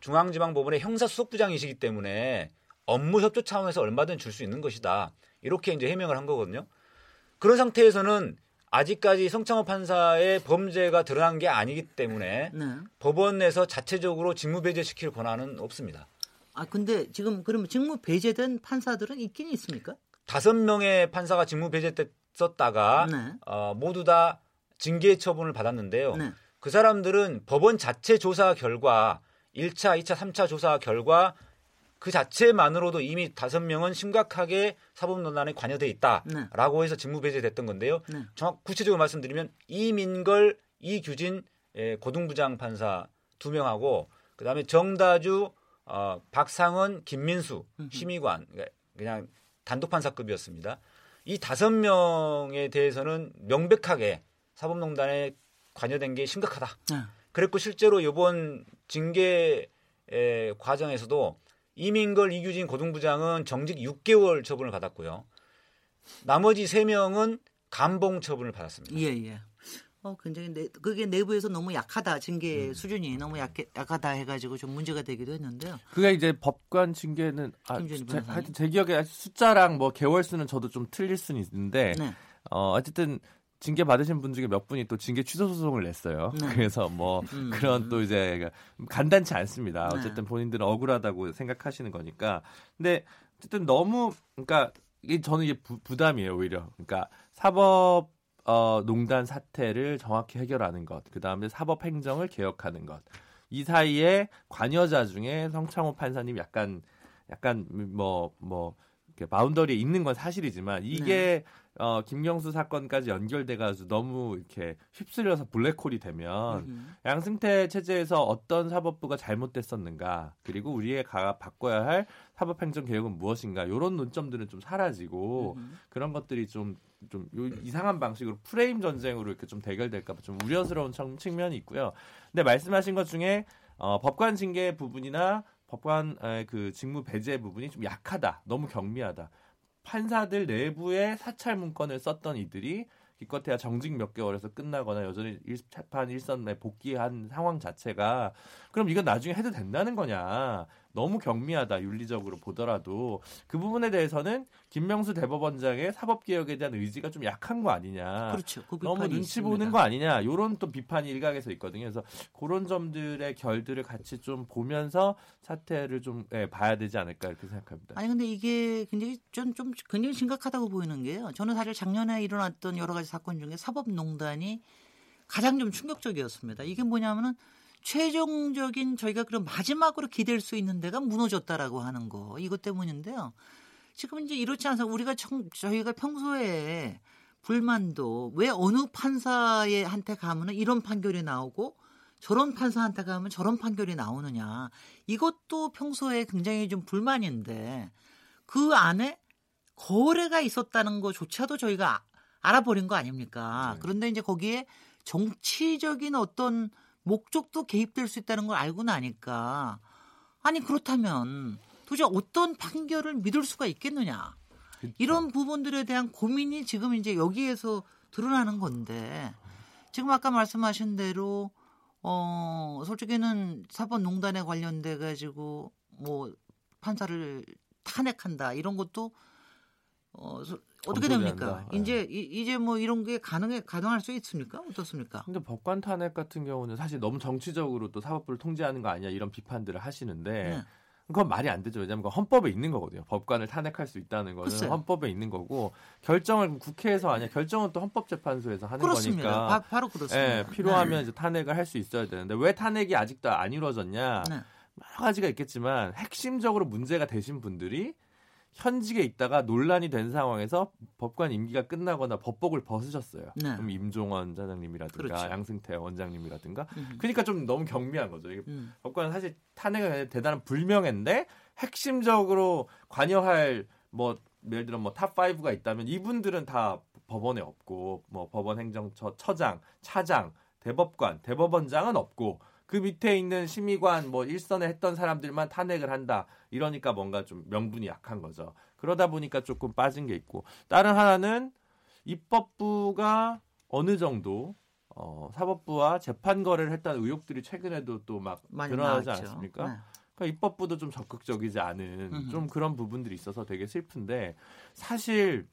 중앙지방법원의 형사수석부장이시기 때문에 업무 협조 차원에서 얼마든 줄 수 있는 것이다. 이렇게 이제 해명을 한 거거든요. 그런 상태에서는 아직까지 성창호 판사의 범죄가 드러난 게 아니기 때문에 네. 법원에서 자체적으로 직무 배제시킬 권한은 없습니다. 아 근데 지금 그러면 직무 배제된 판사들은 있긴 있습니까? 다섯 명의 판사가 직무 배제됐었다가 네. 어, 모두 다 징계 처분을 받았는데요. 네. 그 사람들은 법원 자체 조사 결과 1차, 2차, 3차 조사 결과 그 자체만으로도 이미 다섯 명은 심각하게 사법논란에 관여돼 있다라고 네. 해서 직무 배제됐던 건데요. 네. 정확 구체적으로 말씀드리면 이민걸, 이규진 예, 고등부장 판사 두 명하고 그다음에 정다주, 어, 박상은, 김민수 심의관 그러니까 그냥 단독 판사급이었습니다. 이 다섯 명에 대해서는 명백하게 사법농단에 관여된 게 심각하다. 네. 그랬고 실제로 이번 징계 과정에서도 이민걸, 이규진 고등부장은 정직 6개월 처분을 받았고요. 나머지 3명은 감봉 처분을 받았습니다. 예, 예. 어, 굉장히 내, 그게 내부에서 너무 약하다. 징계 음. 수준이 너무 약, 약하다 해가지고 좀 문제가 되기도 했는데요. 그게 이제 법관 징계는 아, 제, 하여튼 제 기억에 숫자랑 뭐 개월 수는 저도 좀 틀릴 수는 있는데 네. 어, 어쨌든 징계 받으신 분 중에 몇 분이 또 징계 취소 소송을 냈어요. 네. 그래서 뭐 음. 그런 또 이제 간단치 않습니다. 네. 어쨌든 본인들은 억울하다고 생각하시는 거니까. 근데 어쨌든 너무 그러니까 이게 저는 이게 부, 부담이에요 오히려. 그러니까 사법 어, 농단 사태를 정확히 해결하는 것, 그 다음에 사법 행정을 개혁하는 것. 이 사이에 관여자 중에 성창호 판사님 약간 약간 뭐뭐 뭐, 뭐 바운더리에 있는 건 사실이지만 이게 네. 어, 김경수 사건까지 연결돼가지고 너무 이렇게 휩쓸려서 블랙홀이 되면 음. 양승태 체제에서 어떤 사법부가 잘못됐었는가 그리고 우리가 바꿔야 할 사법행정 개혁은 무엇인가 이런 논점들은 좀 사라지고 음. 그런 것들이 좀좀 이상한 방식으로 프레임 전쟁으로 이렇게 좀 대결될까 좀 우려스러운 측면이 있고요. 근데 말씀하신 것 중에 어, 법관 징계 부분이나 법관의 그 직무 배제 부분이 좀 약하다, 너무 경미하다. 판사들 내부의 사찰 문건을 썼던 이들이 기껏해야 정직 몇 개월에서 끝나거나 여전히 재판 일선에 복귀한 상황 자체가 그럼 이건 나중에 해도 된다는 거냐 너무 경미하다 윤리적으로 보더라도 그 부분에 대해서는 김명수 대법원장의 사법 개혁에 대한 의지가 좀 약한 거 아니냐 그렇죠. 그 너무 눈치 있습니다. 보는 거 아니냐 이런 또 비판이 일각에서 있거든요 그래서 그런 점들의 결들을 같이 좀 보면서 사태를 좀 예, 봐야 되지 않을까 이렇게 생각합니다. 아니 근데 이게 굉장히 좀, 좀 굉장히 심각하다고 보이는 게요. 저는 사실 작년에 일어났던 여러 가지 사건 중에 사법농단이 가장 좀 충격적이었습니다. 이게 뭐냐면은 최종적인 저희가 그런 마지막으로 기댈 수 있는 데가 무너졌다라고 하는 거 이것 때문인데요. 지금 이제 이렇지 않아서 우리가 청, 저희가 평소에 불만도 왜 어느 판사의 한테 가면은 이런 판결이 나오고 저런 판사한테 가면 저런 판결이 나오느냐 이것도 평소에 굉장히 좀 불만인데 그 안에 거래가 있었다는 것조차도 저희가 알아버린 거 아닙니까? 네. 그런데 이제 거기에 정치적인 어떤 목적도 개입될 수 있다는 걸 알고 나니까 아니 그렇다면 도대체 어떤 판결을 믿을 수가 있겠느냐. 이런 부분들에 대한 고민이 지금 이제 여기에서 드러나는 건데 지금 아까 말씀하신 대로 어 솔직히는 사법농단에 관련돼 가지고 뭐 판사를 탄핵한다 이런 것도 어 어떻게 됩니까? 네. 이제 이, 제뭐 이런 게 가능해 가능할 수 있습니까? 어떻습니까? 근데 법관 탄핵 같은 경우는 사실 너무 정치적으로 또 사법부를 통제하는 거 아니야 이런 비판들을 하시는데 네. 그건 말이 안 되죠. 왜냐하면 헌법에 있는 거거든요. 법관을 탄핵할 수 있다는 거는 글쎄. 헌법에 있는 거고 결정을 국회에서 아니야 결정은 또 헌법재판소에서 하는 그렇습니다. 거니까 바, 로 그렇습니다. 예, 필요하면 네. 이제 탄핵을 할 수 있어야 되는데 왜 탄핵이 아직도 안 이루어졌냐? 네. 여러 가지가 있겠지만 핵심적으로 문제가 되신 분들이 현직에 있다가 논란이 된 상황에서 법관 임기가 끝나거나 법복을 벗으셨어요. 네. 그럼 임종원 차장님이라든가 그렇죠. 양승태 원장님이라든가. 음. 그러니까 좀 너무 경미한 거죠. 음. 법관은 사실 탄핵은 대단한 불명예인데 핵심적으로 관여할 뭐 예를 들어 뭐탑 5가 있다면 이분들은 다 법원에 없고 뭐 법원 행정처 처장, 차장, 대법관, 대법원장은 없고 그 밑에 있는 심의관 뭐 일선에 했던 사람들만 탄핵을 한다. 이러니까 뭔가 좀 명분이 약한 거죠. 그러다 보니까 조금 빠진 게 있고 다른 하나는 입법부가 어느 정도 어, 사법부와 재판 거래를 했다는 의혹들이 최근에도 또 막 드러나지 나왔죠. 않았습니까? 네. 그러니까 입법부도 좀 적극적이지 않은 음흠. 좀 그런 부분들이 있어서 되게 슬픈데 사실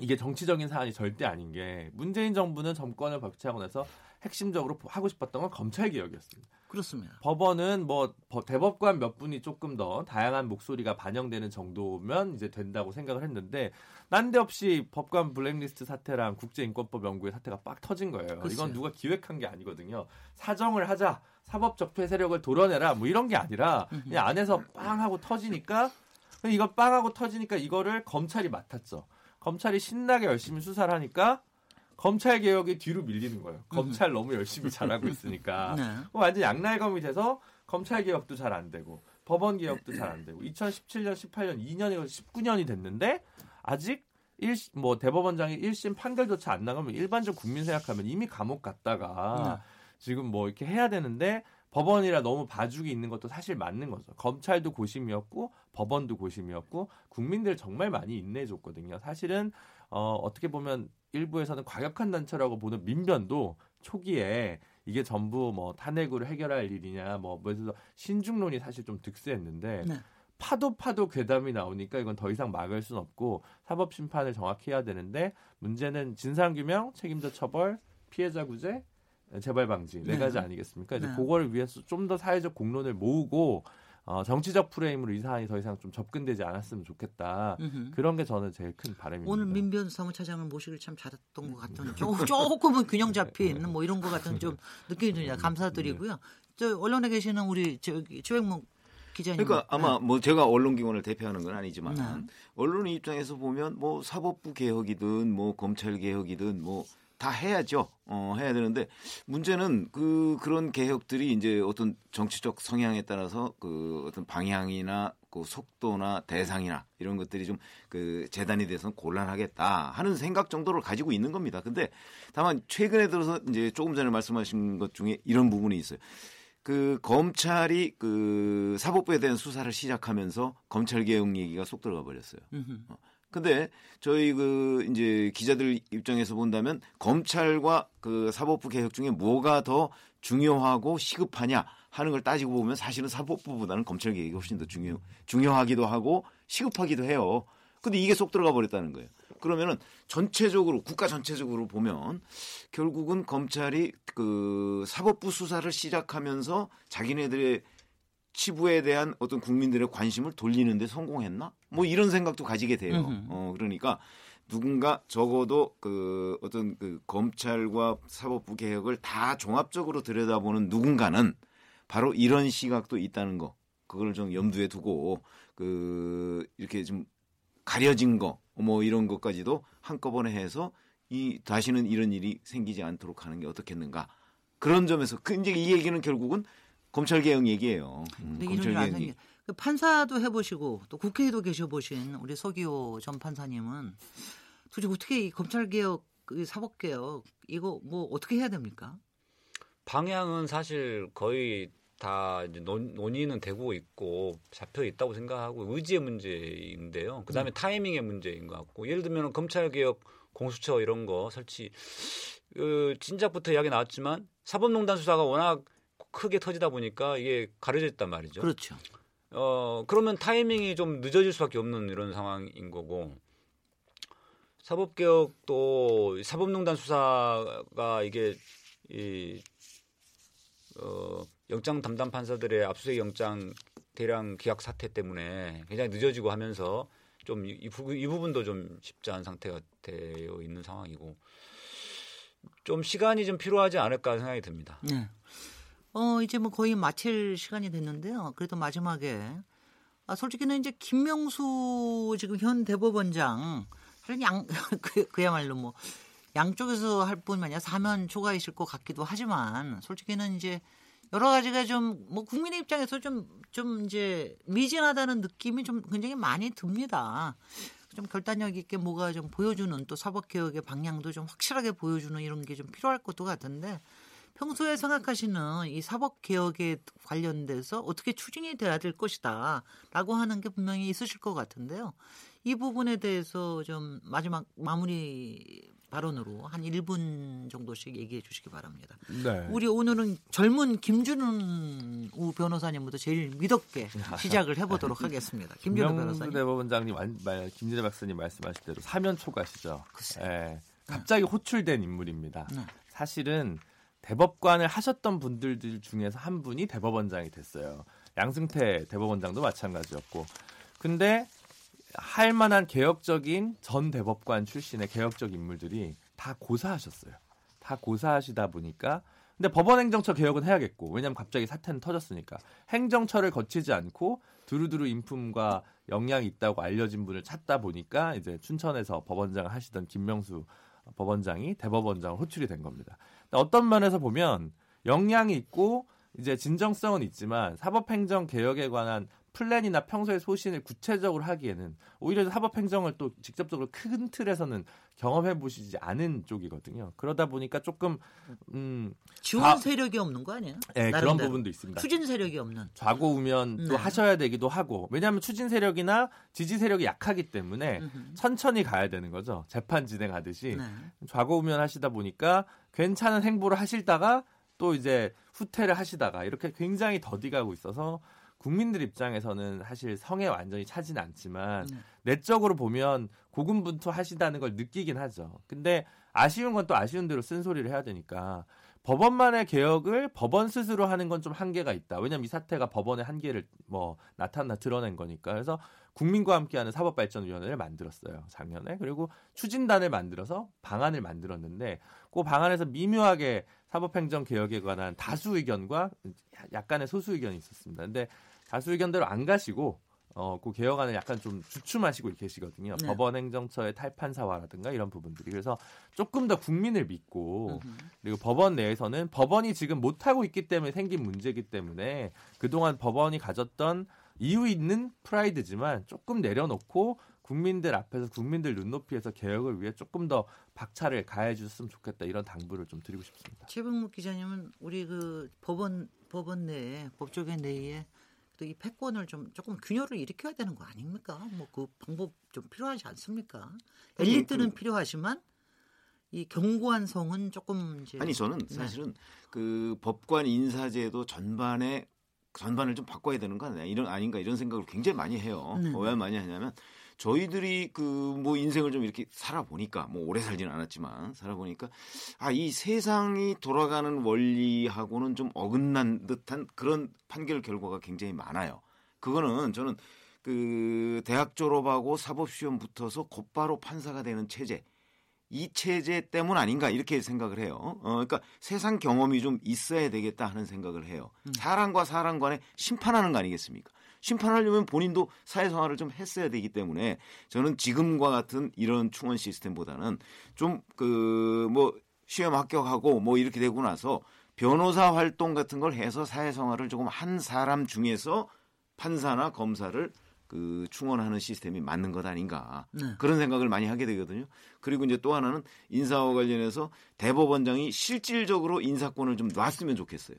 이게 정치적인 사안이 절대 아닌 게 문재인 정부는 정권을 박차하고 나서 핵심적으로 하고 싶었던 건 검찰 개혁이었습니다. 그렇습니다. 법원은 뭐 대법관 몇 분이 조금 더 다양한 목소리가 반영되는 정도면 이제 된다고 생각을 했는데 난데없이 법관 블랙리스트 사태랑 국제인권법 연구의 사태가 빡 터진 거예요. 글쎄요. 이건 누가 기획한 게 아니거든요. 사정을 하자, 사법 적폐 세력을 도려내라 뭐 이런 게 아니라 그냥 안에서 빵 하고 터지니까 이거 빵 하고 터지니까 이거를 검찰이 맡았죠. 검찰이 신나게 열심히 수사를 하니까 검찰 개혁이 뒤로 밀리는 거예요. 검찰 너무 열심히 잘하고 있으니까 네. 완전 양날검이 돼서 검찰 개혁도 잘 안 되고 법원 개혁도 잘 안 되고 2017년, 18년, 2년이 19년이 됐는데 아직 1, 뭐 대법원장이 1심 판결조차 안 나가면 일반적 국민 생각하면 이미 감옥 갔다가 네. 지금 뭐 이렇게 해야 되는데 법원이라 너무 봐주기 있는 것도 사실 맞는 거죠. 검찰도 고심이었고 법원도 고심이었고 국민들 정말 많이 인내해줬거든요. 사실은 어, 어떻게 보면 일부에서는 과격한 단체라고 보는 민변도 초기에 이게 전부 뭐 탄핵으로 해결할 일이냐 뭐 그래서 신중론이 사실 좀 득세했는데 네. 파도 파도 괴담이 나오니까 이건 더 이상 막을 수는 없고 사법 심판을 정확히 해야 되는데 문제는 진상 규명, 책임자 처벌, 피해자 구제, 재발 방지 네, 네 가지 아니겠습니까? 이제 네. 그거를 위해서 좀 더 사회적 공론을 모으고 어, 정치적 프레임으로 이 사안이 더 이상 좀 접근되지 않았으면 좋겠다. 으흠. 그런 게 저는 제일 큰 바람입니다. 오늘 민변 사무차장을 모시길 참 잘했던 것 같은 조, 조금은 균형 잡힌 뭐 이런 것 같은 좀 느낌이 듭니다. 감사드리고요. 저 언론에 계시는 우리 저기 최백목 기자님. 그러니까 아마 네. 뭐 제가 언론기관을 대표하는 건 아니지만 네. 언론의 입장에서 보면 뭐 사법부 개혁이든 뭐 검찰 개혁이든 뭐 다 해야죠. 어, 해야 되는데 문제는 그 그런 개혁들이 이제 어떤 정치적 성향에 따라서 그 어떤 방향이나 그 속도나 대상이나 이런 것들이 좀 그 재단이 돼서 곤란하겠다 하는 생각 정도를 가지고 있는 겁니다. 근데 다만 최근에 들어서 이제 조금 전에 말씀하신 것 중에 이런 부분이 있어요. 그 검찰이 그 사법부에 대한 수사를 시작하면서 검찰 개혁 얘기가 쏙 들어가 버렸어요. 어. 근데 저희 그 이제 기자들 입장에서 본다면 검찰과 그 사법부 개혁 중에 뭐가 더 중요하고 시급하냐 하는 걸 따지고 보면 사실은 사법부보다는 검찰 개혁이 훨씬 더 중요 중요하기도 하고 시급하기도 해요. 근데 이게 쏙 들어가 버렸다는 거예요. 그러면은 전체적으로 국가 전체적으로 보면 결국은 검찰이 그 사법부 수사를 시작하면서 자기네들의 치부에 대한 어떤 국민들의 관심을 돌리는데 성공했나? 뭐 이런 생각도 가지게 돼요. 어 그러니까 누군가 적어도 그 어떤 그 검찰과 사법부 개혁을 다 종합적으로 들여다보는 누군가는 바로 이런 시각도 있다는 거. 그걸 좀 염두에 두고 그 이렇게 좀 가려진 거 뭐 이런 것까지도 한꺼번에 해서 이 다시는 이런 일이 생기지 않도록 하는 게 어떻겠는가. 그런 점에서 그 이제 이 얘기는 결국은 검찰 개혁 얘기예요. 음, 검찰 개혁. 그 판사도 해보시고 또 국회에도 계셔보신 우리 서기호 전 판사님은 도대체 어떻게 이 검찰 개혁, 그 사법 개혁 이거 뭐 어떻게 해야 됩니까? 방향은 사실 거의 다 이제 논, 논의는 되고 있고 잡혀 있다고 생각하고 의지의 문제인데요. 그다음에 음. 타이밍의 문제인 것 같고 예를 들면 검찰 개혁 공수처 이런 거 설치 그 진작부터 이야기 나왔지만 사법농단 수사가 워낙 크게 터지다 보니까 이게 가려져 있단 말이죠. 그렇죠. 어 그러면 타이밍이 좀 늦어질 수밖에 없는 이런 상황인 거고 사법개혁도 사법농단 수사가 이게 이 어, 영장 담당 판사들의 압수수색 영장 대량 기각 사태 때문에 굉장히 늦어지고 하면서 좀이 이, 이 부분도 좀 쉽지 않은 상태가 되어 있는 상황이고 좀 시간이 좀 필요하지 않을까 생각이 듭니다. 네. 어 이제 뭐 거의 마칠 시간이 됐는데요. 그래도 마지막에 아 솔직히는 이제 김명수 지금 현 대법원장 사실 양 그, 그야말로 뭐 양쪽에서 할 뿐만 아니라 사면 초과이실 것 같기도 하지만 솔직히는 이제 여러 가지가 좀 뭐 국민의 입장에서 좀 좀 이제 미진하다는 느낌이 좀 굉장히 많이 듭니다. 좀 결단력 있게 뭐가 좀 보여주는 또 사법 개혁의 방향도 좀 확실하게 보여주는 이런 게 좀 필요할 것도 같은데 평소에 생각하시는 이 사법 개혁에 관련돼서 어떻게 추진이 돼야 될 것이다라고 하는 게 분명히 있으실 것 같은데요. 이 부분에 대해서 좀 마지막 마무리 발언으로 한 1분 정도씩 얘기해 주시기 바랍니다. 네. 우리 오늘은 젊은 김준우 변호사님부터 제일 미덥게 시작을 해보도록 하겠습니다. 김준우 변호사님. 대법원장님, 김진애 박사님 말씀하신 대로 사면 초과시죠. 네. 갑자기 호출된 인물입니다. 네. 사실은 대법관을 하셨던 분들 중에서 한 분이 대법원장이 됐어요. 양승태 대법원장도 마찬가지였고. 근데 할 만한 개혁적인 전 대법관 출신의 개혁적 인물들이 다 고사하셨어요. 다 고사하시다 보니까 근데 법원 행정처 개혁은 해야겠고 왜냐하면 갑자기 사태는 터졌으니까 행정처를 거치지 않고 두루두루 인품과 역량이 있다고 알려진 분을 찾다 보니까 이제 춘천에서 법원장을 하시던 김명수 법원장이 대법원장으로 호출이 된 겁니다. 어떤 면에서 보면 역량이 있고 이제 진정성은 있지만 사법행정 개혁에 관한 플랜이나 평소의 소신을 구체적으로 하기에는 오히려 사법 행정을 또 직접적으로 큰 틀에서는 경험해 보시지 않은 쪽이거든요. 그러다 보니까 조금 음 지원 세력이 없는 거 아니에요? 네, 그런 부분도 있습니다. 추진 세력이 없는. 좌고 우면 네. 또 하셔야 되기도 하고 왜냐하면 추진 세력이나 지지 세력이 약하기 때문에 음흠. 천천히 가야 되는 거죠. 재판 진행하듯이 네. 좌고 우면 하시다 보니까 괜찮은 행보를 하실다가 또 이제 후퇴를 하시다가 이렇게 굉장히 더디가고 있어서 국민들 입장에서는 사실 성에 완전히 차진 않지만 네. 내적으로 보면 고군분투 하시다는 걸 느끼긴 하죠. 근데 아쉬운 건 또 아쉬운 대로 쓴소리를 해야 되니까 법원만의 개혁을 법원 스스로 하는 건 좀 한계가 있다. 왜냐면 이 사태가 법원의 한계를 뭐 나타나 드러낸 거니까. 그래서 국민과 함께하는 사법발전위원회를 만들었어요. 작년에. 그리고 추진단을 만들어서 방안을 만들었는데 그 방안에서 미묘하게 사법행정 개혁에 관한 다수 의견과 약간의 소수 의견이 있었습니다. 근데 다수 의견대로 안 가시고 어, 그 개혁안을 약간 좀 주춤하시고 계시거든요. 네. 법원 행정처의 탈판사화라든가 이런 부분들이. 그래서 조금 더 국민을 믿고 그리고 법원 내에서는 법원이 지금 못하고 있기 때문에 생긴 문제이기 때문에 그동안 법원이 가졌던 이유 있는 프라이드지만 조금 내려놓고 국민들 앞에서 국민들 눈높이에서 개혁을 위해 조금 더 박차를 가해 주셨으면 좋겠다 이런 당부를 좀 드리고 싶습니다. 최병묵 기자님은 우리 그 법원 법원 내에 법조계 내에 또 이 패권을 좀 조금 균열을 일으켜야 되는 거 아닙니까? 뭐 그 방법 좀 필요하지 않습니까? 엘리트는 그, 필요하지만 이 견고한 성은 조금 이제 아니 저는 네. 사실은 네. 그 법관 인사제도 전반에 전반을 좀 바꿔야 되는 거 아니야? 이런 아닌가 이런 생각을 굉장히 많이 해요. 네. 왜 많이 하냐면 저희들이 그 뭐 인생을 좀 이렇게 살아보니까 뭐 오래 살지는 않았지만 살아보니까 아 이 세상이 돌아가는 원리하고는 좀 어긋난 듯한 그런 판결 결과가 굉장히 많아요. 그거는 저는 그 대학 졸업하고 사법 시험 붙어서 곧바로 판사가 되는 체제 이 체제 때문 아닌가 이렇게 생각을 해요. 어, 그러니까 세상 경험이 좀 있어야 되겠다 하는 생각을 해요. 음. 사람과 사람 간에 심판하는 거 아니겠습니까? 심판하려면 본인도 사회생활을 좀 했어야 되기 때문에 저는 지금과 같은 이런 충원 시스템보다는 좀 그 뭐 시험 합격하고 뭐 이렇게 되고 나서 변호사 활동 같은 걸 해서 사회생활을 조금 한 사람 중에서 판사나 검사를 그 충원하는 시스템이 맞는 것 아닌가 네. 그런 생각을 많이 하게 되거든요. 그리고 이제 또 하나는 인사와 관련해서 대법원장이 실질적으로 인사권을 좀 놨으면 좋겠어요.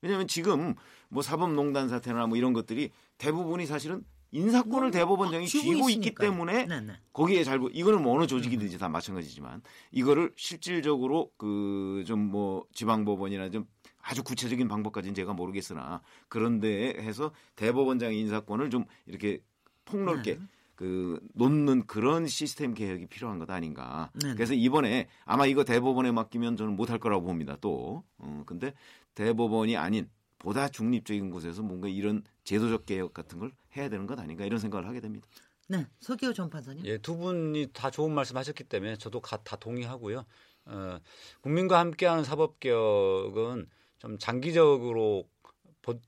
왜냐하면 지금 뭐 사법농단 사태나 뭐 이런 것들이 대부분이 사실은 인사권을 대법원장이 쥐고 있기 때문에 네네. 네. 거기에 잘 이거는 뭐 어느 조직이든지 다 마찬가지지만 이거를 실질적으로 그 좀 뭐 지방법원이나 좀 아주 구체적인 방법까지는 제가 모르겠으나 그런데 해서 대법원장 인사권을 좀 이렇게 폭넓게 네. 그 놓는 그런 시스템 개혁이 필요한 것 아닌가. 네네. 그래서 이번에 아마 이거 대법원에 맡기면 저는 못할 거라고 봅니다. 또. 어, 근데 대법원이 아닌 보다 중립적인 곳에서 뭔가 이런 제도적 개혁 같은 걸 해야 되는 것 아닌가 이런 생각을 하게 됩니다. 네, 서기호 전 판사님. 예, 두 분이 다 좋은 말씀하셨기 때문에 저도 가, 다 동의하고요. 어, 국민과 함께하는 사법 개혁은 좀 장기적으로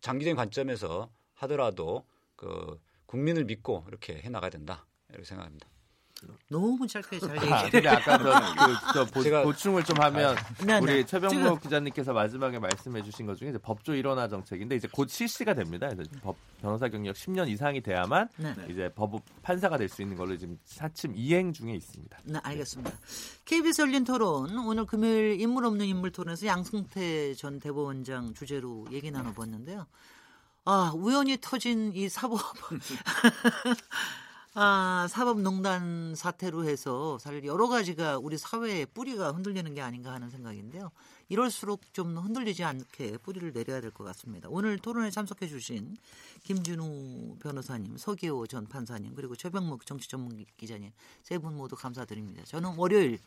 장기적인 관점에서 하더라도 그 국민을 믿고 이렇게 해 나가야 된다 이렇게 생각합니다. 너무 짧게 잘 얘기해. 아, 근데 아까 저, 그, 저 보 충을 좀 하면 아, 네, 네. 우리 최병목 기자님께서 마지막에 말씀해주신 것 중에 이제 법조 일원화 정책인데 이제 곧 실시가 됩니다. 그래서 법 변호사 경력 10년 이상이 돼야만 네. 이제 법 판사가 될 수 있는 걸로 지금 사침 이행 중에 있습니다. 네, 알겠습니다. KBS 열린 토론 오늘 금요일 인물 없는 인물 토론에서 양승태 전 대법원장 주제로 얘기 나눠봤는데요. 아 우연히 터진 이 사법 아, 사법농단 사태로 해서 사실 여러 가지가 우리 사회의 뿌리가 흔들리는 게 아닌가 하는 생각인데요. 이럴수록 좀 흔들리지 않게 뿌리를 내려야 될 것 같습니다. 오늘 토론에 참석해 주신 김준우 변호사님, 서기호 전 판사님, 그리고 최병목 정치 전문 기자님 세 분 모두 감사드립니다. 저는 월요일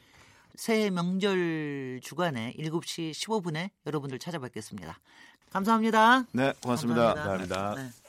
새해 명절 주간에 7시 15분에 여러분들 찾아뵙겠습니다. 감사합니다. 네, 고맙습니다. 감사합니다. 감사합니다. 네.